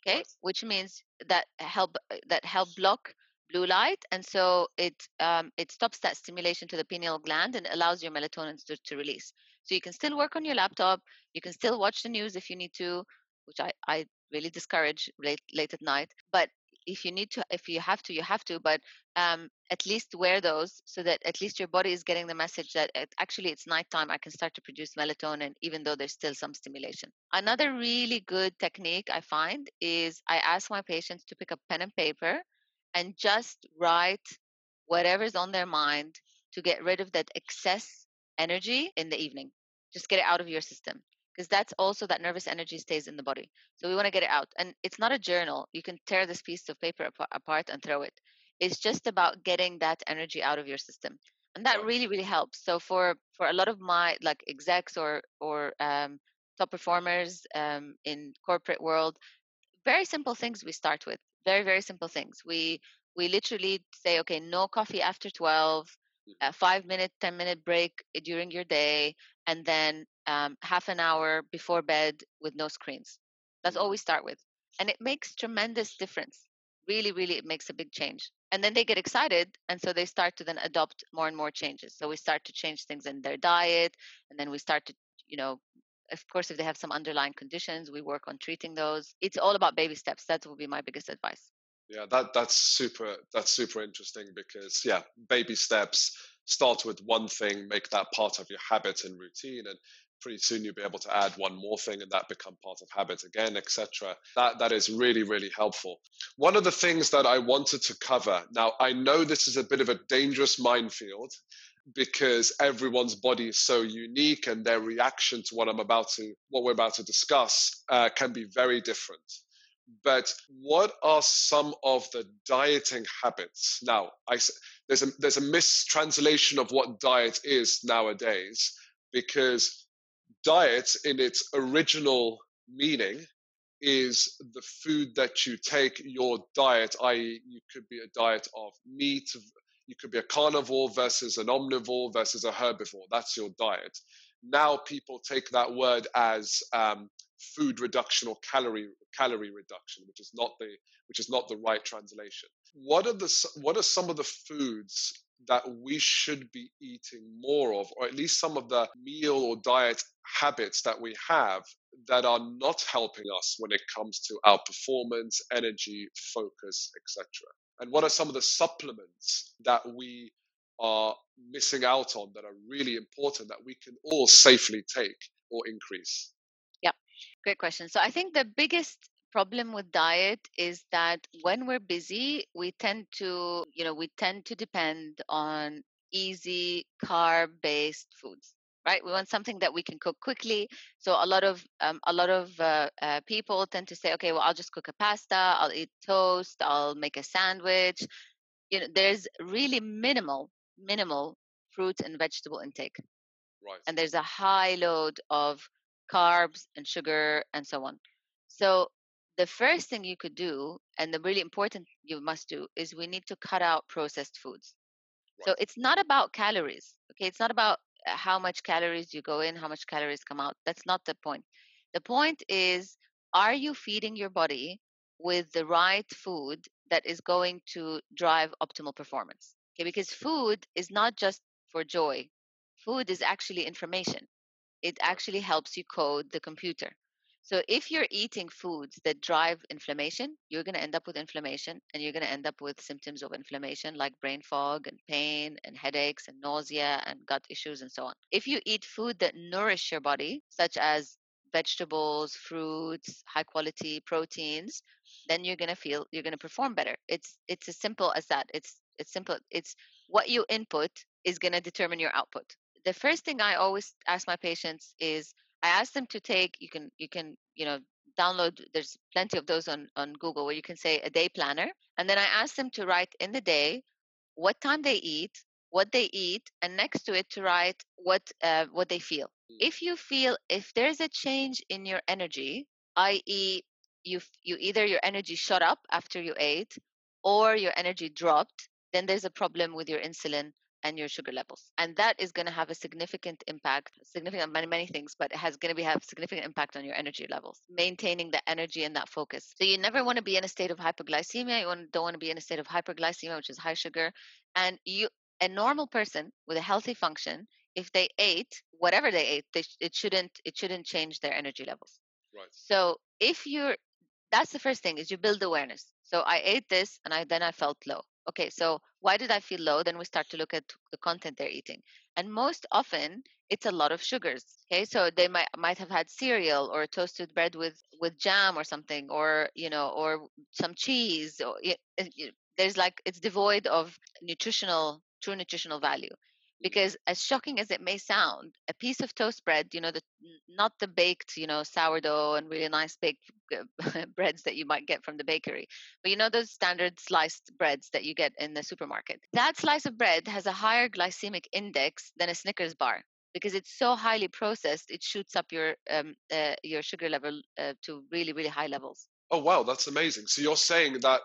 okay, which means that help that help block blue light, and so it um, it stops that stimulation to the pineal gland and allows your melatonin to, to release. So you can still work on your laptop. You can still watch the news if you need to, which I I really discourage late late at night. But if you need to if you have to you have to but um, at least wear those so that at least your body is getting the message that it, actually it's nighttime i can start to produce melatonin even though there's still some stimulation. Another really good technique i find is i ask my patients to pick up pen and paper and just write whatever's on their mind to get rid of that excess energy in the evening. Just get it out of your system because that's also that nervous energy stays in the body so we want to get it out. And it's not a journal. You can tear this piece of paper apa- apart and throw it. It's just about getting that energy out of your system. And that really, really helps. So for for a lot of my like execs or or um, top performers um, in corporate world, very simple things we start with. Very very simple things. We we literally say, okay, no coffee after 12, a five minute, 10 minute break during your day, and then um, half an hour before bed with no screens. That's all we start with. And it makes tremendous difference. Really, really, it makes a big change. And then they get excited. And so they start to then adopt more and more changes. So we start to change things in their diet. And then we start to, you know, of course, if they have some underlying conditions, we work on treating those. It's all about baby steps. That would be my biggest advice. Yeah, that that's super that's super interesting because yeah, baby steps start with one thing, make that part of your habit and routine and pretty soon you'll be able to add one more thing and that become part of habit again etc that that is really really helpful. One of the things that i wanted to cover now i know this is a bit of a dangerous minefield because everyone's body is so unique and their reaction to what i'm about to what we're about to discuss uh, can be very different. But what are some of the dieting habits? Now I, there's a there's a mistranslation of what diet is nowadays because diet in its original meaning is the food that you take your diet i.e you could be a diet of meat you could be a carnivore versus an omnivore versus a herbivore. That's your diet. Now people take that word as um, food reduction or calorie calorie reduction, which is not the which is not the right translation. What are the what are some of the foods that we should be eating more of, or at least some of the meal or diet habits that we have that are not helping us when it comes to our performance, energy, focus, etc. And what are some of the supplements that we are missing out on that are really important that we can all safely take or increase? Yeah, great question. So I think the biggest problem with diet is that when we're busy, we tend to, you know, we tend to depend on easy carb based foods right? We want something that we can cook quickly. So a lot of um, a lot of uh, uh, people tend to say okay well i'll just cook a pasta i'll eat toast i'll make a sandwich. You know there's really minimal minimal fruit and vegetable intake. Right. And there's a high load of carbs and sugar and so on. So the first thing you could do and the really important you must do is we need to cut out processed foods. Right. So it's not about calories. Okay, it's not about uh, how much calories you go in, how much calories come out. That's not the point. The point is are you feeding your body with the right food that is going to drive optimal performance? Okay, because food is not just for joy. Food is actually information it actually helps you code the computer. So if you're eating foods that drive inflammation, you're going to end up with inflammation and you're going to end up with symptoms of inflammation like brain fog and pain and headaches and nausea and gut issues and so on. If you eat food that nourish your body, such as vegetables, fruits, high quality proteins, then you're going to feel you're going to perform better. It's it's as simple as that. It's it's simple. It's what you input is going to determine your output the first thing I always ask my patients is I ask them to take you can you can you know download there's plenty of those on on Google where you can say a day planner and then I ask them to write in the day what time they eat what they eat and next to it to write what uh, what they feel mm. if you feel if there's a change in your energy i.e you you either your energy shot up after you ate or your energy dropped then there's a problem with your insulin and your sugar levels and that is going to have a significant impact significant many many things but it has going to be have significant impact on your energy levels maintaining the energy and that focus. So you never want to be in a state of hypoglycemia you don't want to be in a state of hyperglycemia which is high sugar and you a normal person with a healthy function if they ate whatever they ate they, it shouldn't it shouldn't change their energy levels. Right. So if you're that's the first thing is you build awareness. So i ate this and i then i felt low okay so why did i feel low? Then we start to look at the content they're eating. And most often it's a lot of sugars okay? So they might might have had cereal or toasted bread with with jam or something or you know or some cheese or it, it, there's like it's devoid of nutritional true nutritional value because as shocking as it may sound a piece of toast bread you know the not the baked you know sourdough and really nice baked (laughs) breads that you might get from the bakery but you know those standard sliced breads that you get in the supermarket that slice of bread has a higher glycemic index than a snickers bar because it's so highly processed it shoots up your um, uh, your sugar level uh, to really really high levels Oh wow, that's amazing. So you're saying that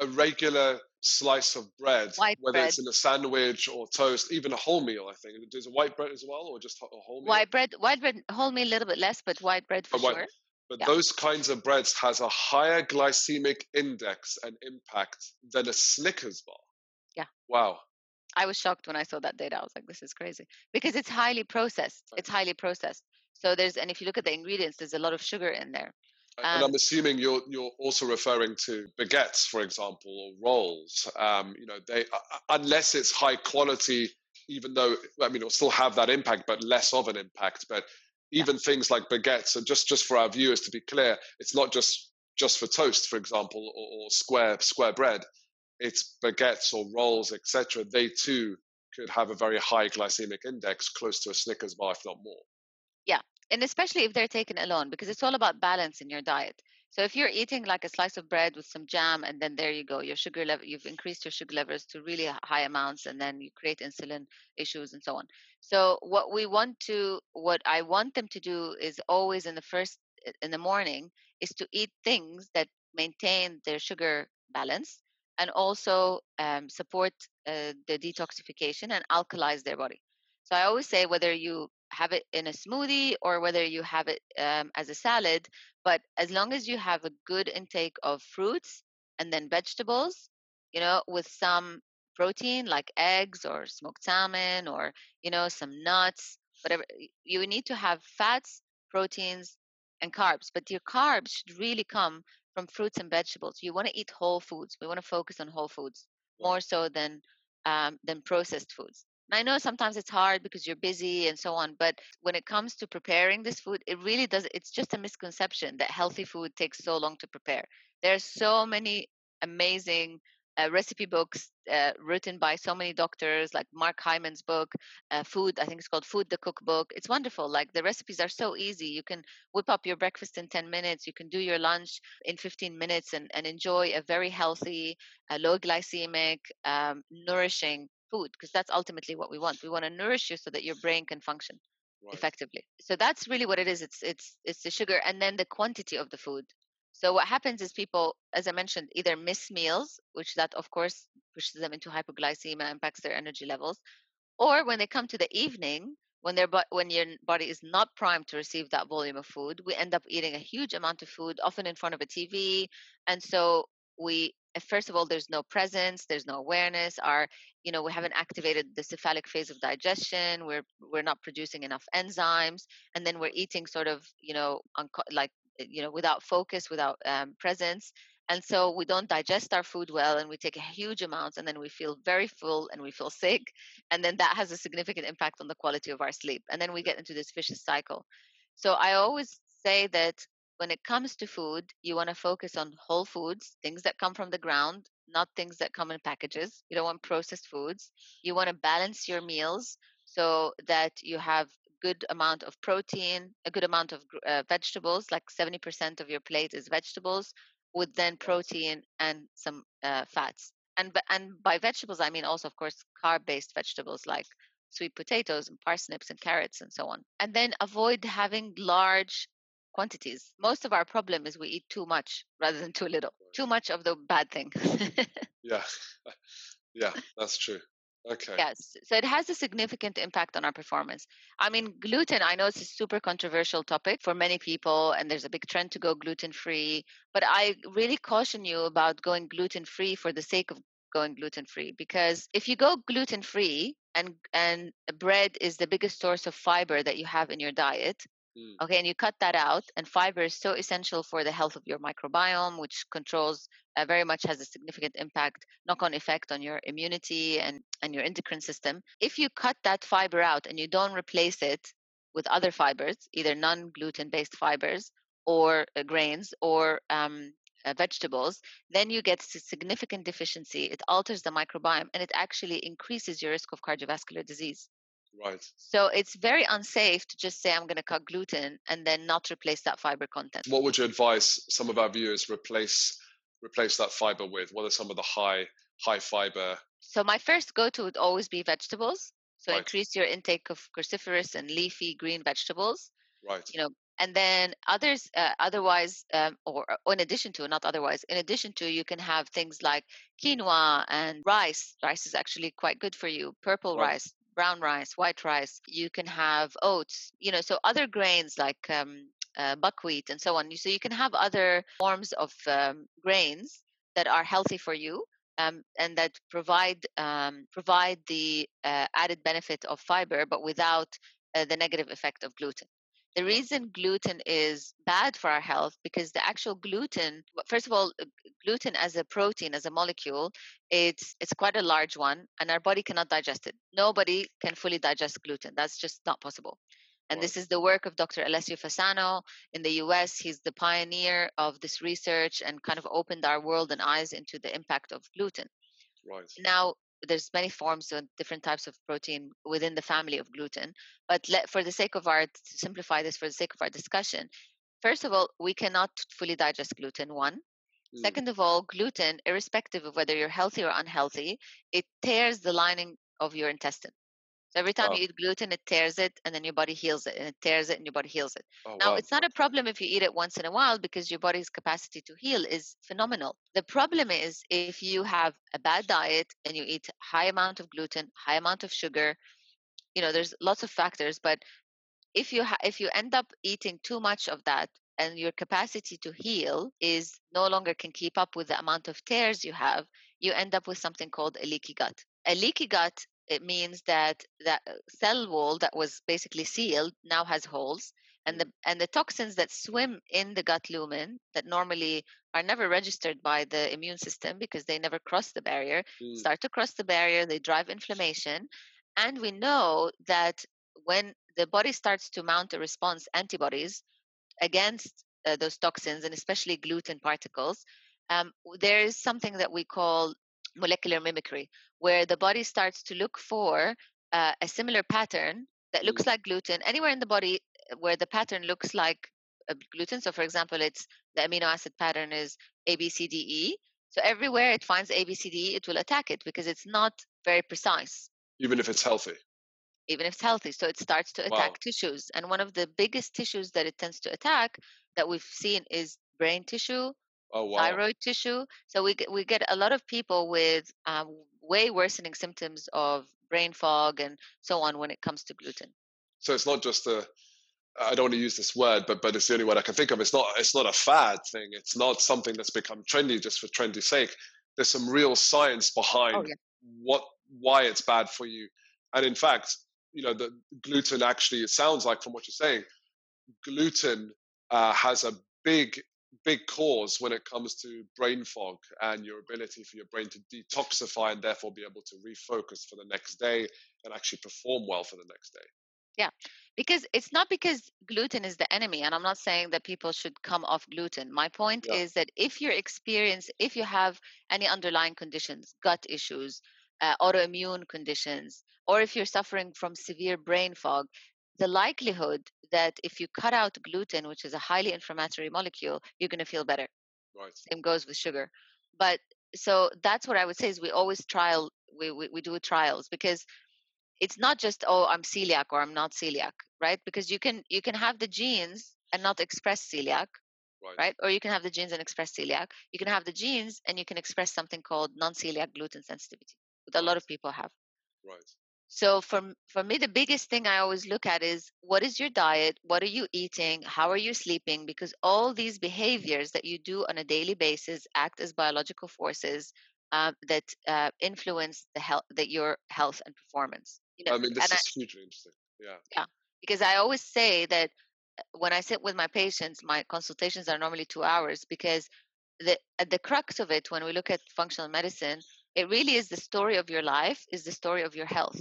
a regular slice of bread, White whether bread. it's in a sandwich or toast, even a whole meal, I think. There's a white bread as well, or just a whole meal? White bread, white bread, whole meal a little bit less, but white bread for white- sure. But Yeah. those kinds of breads has a higher glycemic index and impact than a Snickers bar. Yeah. Wow. I was shocked when I saw that data. I was like, this is crazy because it's highly processed. It's highly processed. So there's, and if you look at the ingredients, there's a lot of sugar in there. And- and I'm Um, assuming you're you're also referring to baguettes, for example, or rolls. Um, you know, they unless it's high quality, even though I mean it'll still have that impact, but less of an impact. But even things like baguettes, and just just for our viewers to be clear, it's not just just for toast, for example, or, or square square bread. It's baguettes or rolls, etc. They too could have a very high glycemic index, close to a Snickers bar, if not more. And especially if they're taken alone because it's all about balance in your diet. So if you're eating like a slice of bread with some jam and then there you go your sugar level you've increased your sugar levels to really high amounts and then you create insulin issues and so on. So what we want to what i want them to do is always in the first in the morning is to eat things that maintain their sugar balance and also um, support uh, the detoxification and alkalize their body. So i always say whether you have it in a smoothie or whether you have it um, as a salad. But as long as you have a good intake of fruits and then vegetables, you know, with some protein like eggs or smoked salmon or, you know, some nuts, whatever, you need to have fats, proteins, and carbs. But your carbs should really come from fruits and vegetables. You want to eat whole foods. We want to focus on whole foods more so than um, than processed foods. I know sometimes it's hard because you're busy and so on, but when it comes to preparing this food, it really does. It's just a misconception that healthy food takes so long to prepare. There are so many amazing uh, recipe books uh, written by so many doctors, like Mark Hyman's book, uh, Food, I think it's called Food the Cookbook. It's wonderful. Like the recipes are so easy. You can whip up your breakfast in 10 minutes, you can do your lunch in 15 minutes and, and enjoy a very healthy, uh, low glycemic, um, nourishing food because that's ultimately what we want. We want to nourish you so that your brain can function Right. effectively. So that's really what it is. It's it's it's the sugar and then the quantity of the food. So what happens is people, as I mentioned, either miss meals, which that of course pushes them into hypoglycemia, impacts their energy levels, or when they come to the evening, when their when your body is not primed to receive that volume of food, we end up eating a huge amount of food, often in front of a TV, and so we uh, first of all there's no presence there's no awareness our you know we haven't activated the cephalic phase of digestion we're we're not producing enough enzymes and then we're eating sort of you know unco- like uh, you know without focus without um, presence. And so we don't digest our food well and we take a huge amounts and then we feel very full and we feel sick and then that has a significant impact on the quality of our sleep and then we get into this vicious cycle. So i always say that when it comes to food, you want to focus on whole foods, things that come from the ground, not things that come in packages. You don't want processed foods. You want to balance your meals so that you have good amount of protein, a good amount of uh, vegetables, like 70% of your plate is vegetables, with then protein and some uh, fats. And and by vegetables, I mean also, of course, carb-based vegetables like sweet potatoes and parsnips and carrots and so on. And then avoid having large quantities. Most of our problem is we eat too much rather than too little. Too much of the bad thing. (laughs) Yeah. (laughs) yeah, that's true. Okay. yes. So it has a significant impact on our performance. I mean, gluten, I know it's a super controversial topic for many people, and there's a big trend to go gluten free. But I really caution you about going gluten free for the sake of going gluten free because if you go gluten free and and bread is the biggest source of fiber that you have in your diet Mm. okay and you cut that out and fiber is so essential for the health of your microbiome which controls uh, very much has a significant impact knock on effect on your immunity and and your endocrine system. If you cut that fiber out and you don't replace it with other fibers either non gluten based fibers or uh, grains or um, uh, vegetables then you get significant deficiency. It alters the microbiome and it actually increases your risk of cardiovascular disease Right. so it's very unsafe to just say I'm going to cut gluten and then not replace that fiber content. What would you advise some of our viewers replace replace that fiber with? What are some of the high high fiber? So my first go-to would always be vegetables. So Right. increase your intake of cruciferous and leafy green vegetables. Right. You know, and then others uh, otherwise um, or, or, in addition to not otherwise in addition to you can have things like quinoa and rice rice is actually quite good for you purple right. rice brown rice white rice you can have oats you know so other grains like um, uh, buckwheat and so on so you can have other forms of um, grains that are healthy for you um, and that provide um, provide the uh, added benefit of fiber but without uh, the negative effect of gluten the reason gluten is bad for our health because the actual gluten first of all uh, gluten as a protein as a molecule it's it's quite a large one and our body cannot digest it nobody can fully digest gluten that's just not possible and this is the work of Dr. Alessio Fasano in the US. He's the pioneer of this research and kind of opened our world and eyes into the impact of gluten. Right. Now, there's many forms and different types of protein within the family of gluten. But let, for the sake of our, to simplify this for the sake of our discussion, first of all, we cannot fully digest gluten, one. Mm. Second of all, gluten, irrespective of whether you're healthy or unhealthy, it tears the lining of your intestine. So every time oh. you eat gluten, it tears it, and then your body heals it, and it tears it, and your body heals it. Oh, now, wow. it's not a problem if you eat it once in a while because your body's capacity to heal is phenomenal. The problem is if you have a bad diet and you eat high amount of gluten, high amount of sugar. You know, there's lots of factors, but if you ha- if you end up eating too much of that and your capacity to heal is no longer can keep up with the amount of tears you have, you end up with something called a leaky gut. A leaky gut it means that that uh, cell wall that was basically sealed now has holes and the and the toxins that swim in the gut lumen that normally are never registered by the immune system because they never cross the barrier mm. start to cross the barrier they drive inflammation and we know that when the body starts to mount a response antibodies against uh, those toxins and especially gluten particles um, there is something that we call molecular mimicry, where the body starts to look for uh, a similar pattern that looks mm. like gluten anywhere in the body uh, where the pattern looks like uh, gluten. So, for example, it's the amino acid pattern is ABCDE. So, everywhere it finds ABCDE, it will attack it because it's not very precise. Even if it's healthy. Even if it's healthy. So, it starts to attack wow. tissues. And one of the biggest tissues that it tends to attack that we've seen is brain tissue, oh, wow. thyroid tissue. So we get, we get a lot of people with um, way worsening symptoms of brain fog and so on when it comes to gluten. So it's not just a I don't want to use this word, but but it's the only word I can think of. It's not it's not a fad thing. It's not something that's become trendy just for trendy sake. There's some real science oh, behind oh, yeah. what why it's bad for you. And in fact, you know, the gluten actually it sounds like from what you're saying, gluten uh, has a big big cause when it comes to brain fog and your ability for your brain to detoxify and therefore be able to refocus for the next day and actually perform well for the next day. Yeah, because it's not because gluten is the enemy, and I'm not saying that people should come off gluten. My point yeah. is that if you're experience, if you have any underlying conditions, gut issues, uh, autoimmune conditions, or if you're suffering from severe brain fog, the likelihood that if you cut out gluten, which is a highly inflammatory molecule, you're going to feel better. Right. Same goes with sugar. But so that's what I would say is we always trial, we, we, we do trials because it's not just, oh, I'm celiac or I'm not celiac, right? Because you can, you can have the genes and not express celiac. Right. right. Or you can have the genes and express celiac. You can have the genes and you can express something called non celiac gluten sensitivity, that a lot of people have. Right. So for for me, the biggest thing I always look at is what is your diet? What are you eating? How are you sleeping? Because all these behaviors that you do on a daily basis act as biological forces um, that uh, influence the health, that your health and performance. You know, I mean, this is I, hugely interesting. Yeah. Yeah, because I always say that uh, when I sit with my patients, my consultations are normally two hours because the at the crux of it, when we look at functional medicine, it really is the story of your life, is the story of your health.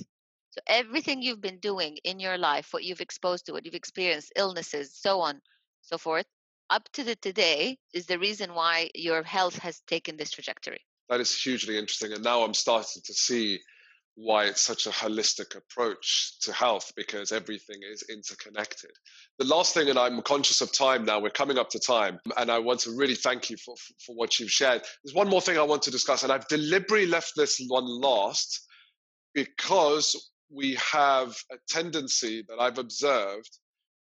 So everything you've been doing in your life, what you've exposed to, what you've experienced, illnesses, so on, so forth, up to the today is the reason why your health has taken this trajectory. That is hugely interesting. And now I'm starting to see why it's such a holistic approach to health because everything is interconnected. The last thing, and I'm conscious of time now, we're coming up to time, and I want to really thank you for, for what you've shared. There's one more thing I want to discuss, and I've deliberately left this one last because we have a tendency that I've observed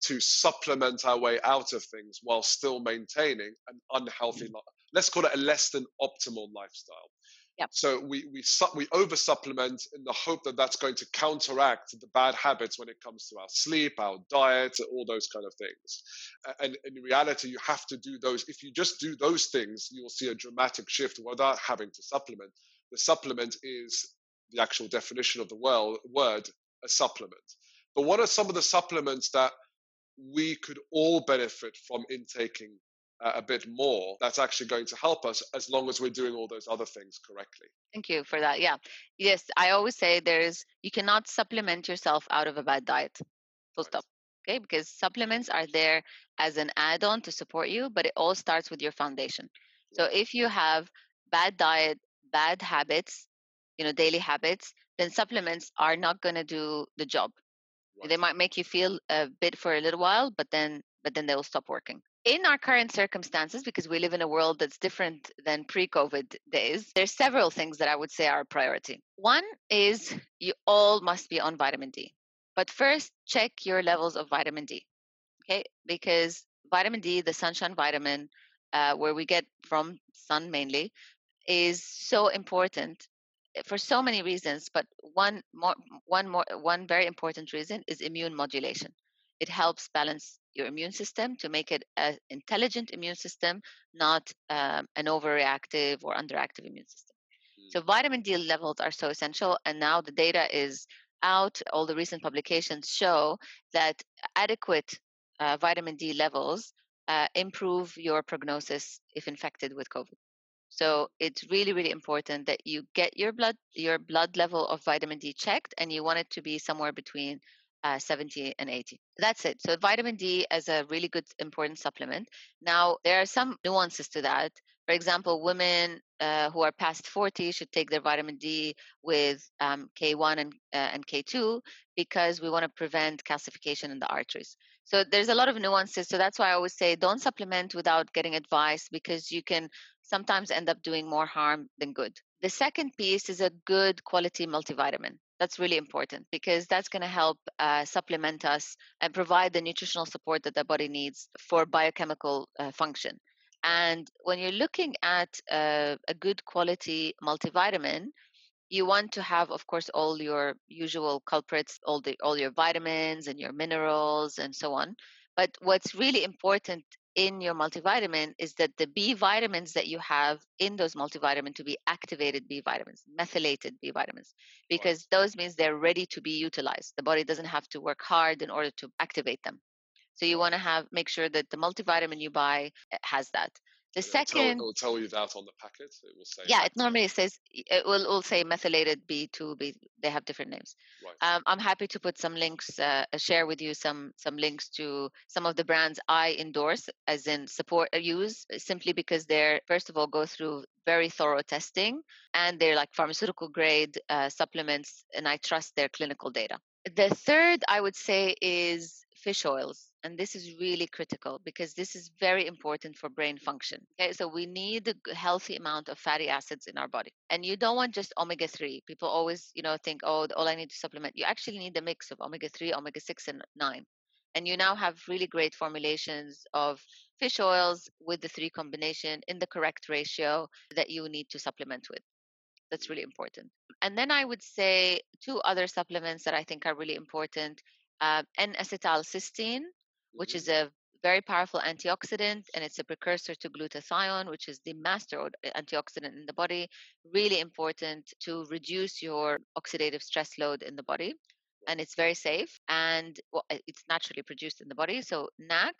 to supplement our way out of things while still maintaining an unhealthy, mm-hmm. let's call it a less than optimal lifestyle. Yep. So we we we over supplement in the hope that that's going to counteract the bad habits when it comes to our sleep, our diet, all those kind of things. And in reality, you have to do those. If you just do those things, you'll see a dramatic shift without having to supplement. The supplement is the actual definition of the word a supplement. But what are some of the supplements that we could all benefit from intaking uh, a bit more that's actually going to help us as long as we're doing all those other things correctly? Thank you for that yeah. Yes i always say there's you cannot supplement yourself out of a bad diet full right. stop okay? Because supplements are there as an add-on to support you but it all starts with your foundation. So if you have bad diet bad habits you know daily habits then supplements are not going to do the job right. they might make you feel a bit for a little while but then but then they will stop working in our current circumstances, because we live in a world that's different than pre COVID days, there's several things that I would say are a priority. One is you all must be on vitamin D. But first, check your levels of vitamin D. Okay, because vitamin D, the sunshine vitamin, uh, where we get from sun mainly, is so important for so many reasons. But one more, one more, one very important reason is immune modulation. It helps balance your immune system to make it an intelligent immune system, not um, an overreactive or underactive immune system. Mm. So vitamin D levels are so essential, and now the data is out. All the recent publications show that adequate uh, vitamin D levels uh, improve your prognosis if infected with COVID. So it's really, really important that you get your blood your blood level of vitamin D checked, and you want it to be somewhere between uh, 70 and 80. That's it. So vitamin D is a really good, important supplement. Now, there are some nuances to that. For example, women uh, who are past 40 should take their vitamin D with um, K1 and, uh, and K2 because we want to prevent calcification in the arteries. So there's a lot of nuances. So that's why I always say don't supplement without getting advice because you can sometimes end up doing more harm than good. The second piece is a good quality multivitamin. That's really important because that's going to help uh, supplement us and provide the nutritional support that the body needs for biochemical uh, function. And when you're looking at uh, a good quality multivitamin, you want to have, of course, all your usual culprits, all the all your vitamins and your minerals and so on. But what's really important in your multivitamin is that the B vitamins that you have in those multivitamin to be activated B vitamins, methylated B vitamins, because those means they're ready to be utilized. The body doesn't have to work hard in order to activate them. So you want to have make sure that the multivitamin you buy eh, has that. The it'll second, tell, it'll tell you that on the packet. It will say. Yeah, it normally says it will, will say methylated B2. B. They have different names. Right. Um, I'm happy to put some links, uh, uh, share with you some some links to some of the brands I endorse, as in support uh, use, simply because they're first of all go through very thorough testing and they're like pharmaceutical grade uh, supplements, and I trust their clinical data. The third I would say is fish oils and this is really critical because this is very important for brain function okay? So we need a healthy amount of fatty acids in our body. And you don't want just omega-3 people always you know think oh all i need to supplement. You actually need a mix of omega-3 omega-6 and 9 and you now have really great formulations of fish oils with the three combination in the correct ratio that you need to supplement with. That's really important. And then i would say two other supplements that i think are really important uh, N-acetylcysteine which is a very powerful antioxidant and it's a precursor to glutathione which is the master antioxidant in the body really important to reduce your oxidative stress load in the body and it's very safe and well, it's naturally produced in the body so nac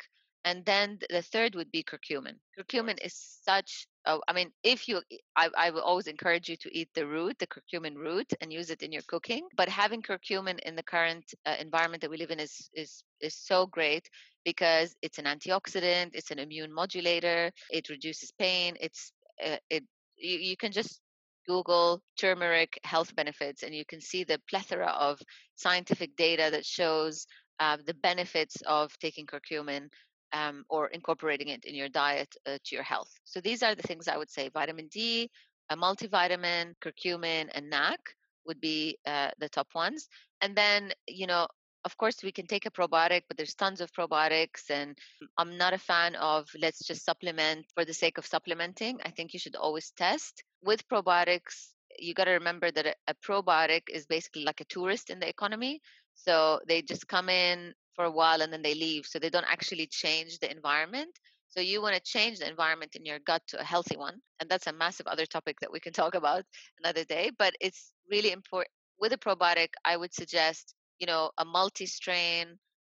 and then the third would be curcumin. Curcumin is such a, I mean if you I, I will always encourage you to eat the root the curcumin root and use it in your cooking but having curcumin in the current uh, environment that we live in is is is so great because it's an antioxidant it's an immune modulator it reduces pain it's uh, it you, you can just Google turmeric health benefits, and you can see the plethora of scientific data that shows uh, the benefits of taking curcumin um, or incorporating it in your diet uh, to your health. So these are the things I would say: vitamin D, a multivitamin, curcumin, and NAC would be uh, the top ones. And then, you know, of course we can take a probiotic but there's tons of probiotics and i'm not a fan of let's just supplement for the sake of supplementing. I think you should always test. With probiotics you got to remember that a, a probiotic is basically like a tourist in the economy. So they just come in for a while and then they leave so they don't actually change the environment. So you want to change the environment in your gut to a healthy one and that's a massive other topic that we can (laughs) talk about another day but it's really important with a probiotic i would suggest you know a multi-strain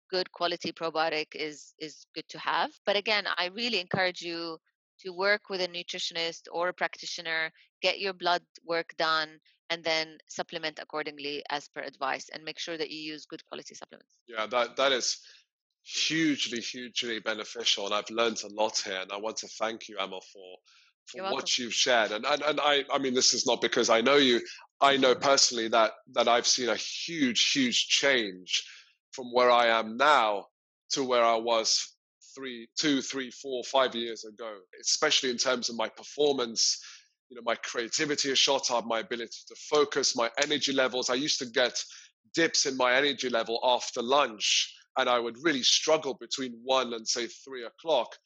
good quality probiotic is is good to have. But again i really encourage you to work with a nutritionist or a practitioner get your blood work done and then supplement accordingly as per advice and make sure that you use good quality supplements. Yeah that that is hugely hugely beneficial and i've learned a lot here and i want to thank you Amal for for what you've shared. And, and and i i mean this is not because i know you. I know personally that that I've seen a huge, huge change from where I am now to where I was three, two, three, four, five years ago, especially in terms of my performance. You know, my creativity is shot up, my ability to focus, my energy levels. I used to get dips in my energy level after lunch, and I would really struggle between one and say three o'clock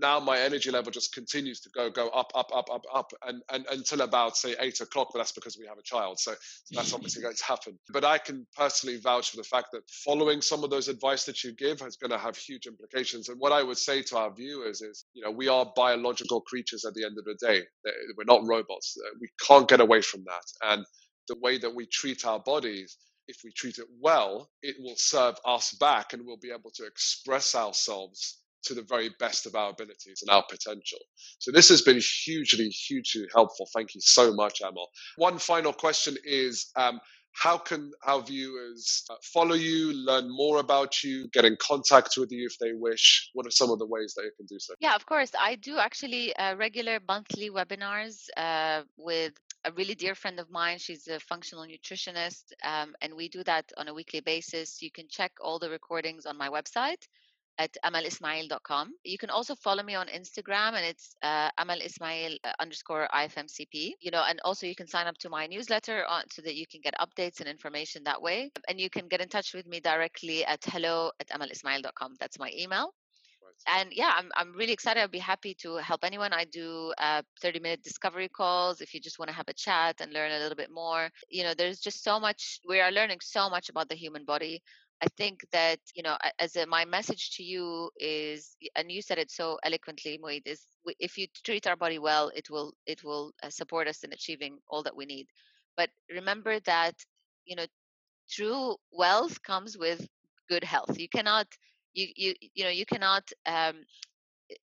now my energy level just continues to go go up up up up up and, and until about say eight o'clock but that's because we have a child so, that's obviously (laughs) going to happen. But i can personally vouch for the fact that following some of those advice that you give is going to have huge implications. And what i would say to our viewers is you know we are biological creatures at the end of the day. We're not robots. We can't get away from that. And the way that we treat our bodies if we treat it well, it will serve us back and we'll be able to express ourselves to the very best of our abilities and our potential. So this has been hugely, hugely helpful. Thank you so much, Amal. One final question is um, how can our viewers uh, follow you, learn more about you, get in contact with you if they wish? What are some of the ways that you can do so? Yeah, of course. I do actually uh, regular monthly webinars uh, with a really dear friend of mine. She's a functional nutritionist, um, and we do that on a weekly basis. You can check all the recordings on my website at amalismail.com. You can also follow me on Instagram and it's uh, amalismail uh, underscore IFMCP. You know, and also you can sign up to my newsletter on, so that you can get updates and information that way. And you can get in touch with me directly at hello at amalismail.com. That's my email. And yeah, I'm, I'm really excited. I'd be happy to help anyone. I do uh, 30 minute discovery calls if you just want to have a chat and learn a little bit more. You know, there's just so much, we are learning so much about the human body. I think that you know, as a, my message to you is, and you said it so eloquently, Moeed, is if you treat our body well, it will it will uh, support us in achieving all that we need. But remember that you know, true wealth comes with good health. You cannot you you you know you cannot um,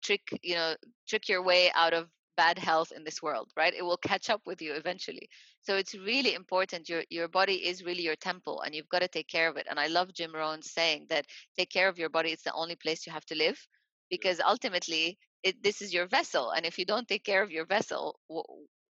trick you know trick your way out of bad health in this world right? It will catch up with you eventually. So it's really important your your body is really your temple and you've got to take care of it. And i love jim rohn saying that take care of your body it's the only place you have to live because ultimately it, this is your vessel. And if you don't take care of your vessel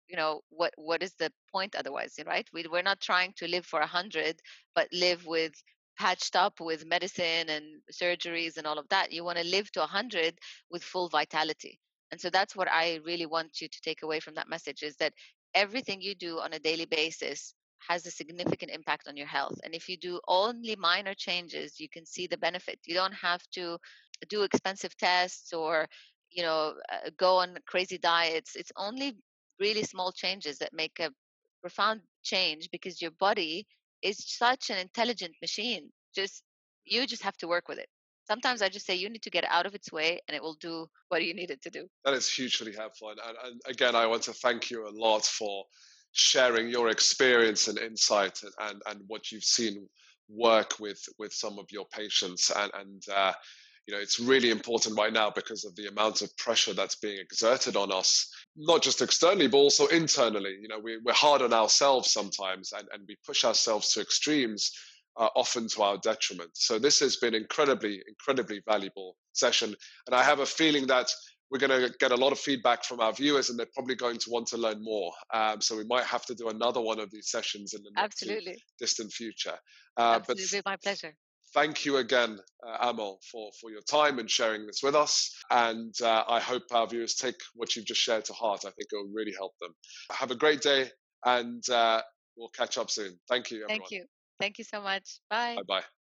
you know what what is the point otherwise right? We, we're not trying to live for a hundred but live with patched up with medicine and surgeries and all of that. You want to live to a hundred with full vitality and so that's what I really want you to take away from that message is that everything you do on a daily basis has a significant impact on your health. And if you do only minor changes, you can see the benefit. You don't have to do expensive tests or, you know, uh, go on crazy diets. It's only really small changes that make a profound change because your body is such an intelligent machine. Just you just have to work with it sometimes I just say you need to get out of its way and it will do what you need it to do. That is hugely helpful. And, and again, I want to thank you a lot for sharing your experience and insight and, and, and what you've seen work with, with some of your patients. And, and uh, you know, it's really important right now because of the amount of pressure that's being exerted on us, not just externally, but also internally. You know, we, we're hard on ourselves sometimes and, and we push ourselves to extremes uh, often to our detriment. So this has been incredibly, incredibly valuable session, and I have a feeling that we're going to get a lot of feedback from our viewers, and they're probably going to want to learn more. Um, so we might have to do another one of these sessions in the absolutely distant future. Uh, absolutely, my pleasure. Thank you again, uh, Amal, for, for your time and sharing this with us. And uh, I hope our viewers take what you've just shared to heart. I think it will really help them. Have a great day, and uh, we'll catch up soon. Thank you. Everyone. Thank you. Thank you so much. Bye. Bye bye.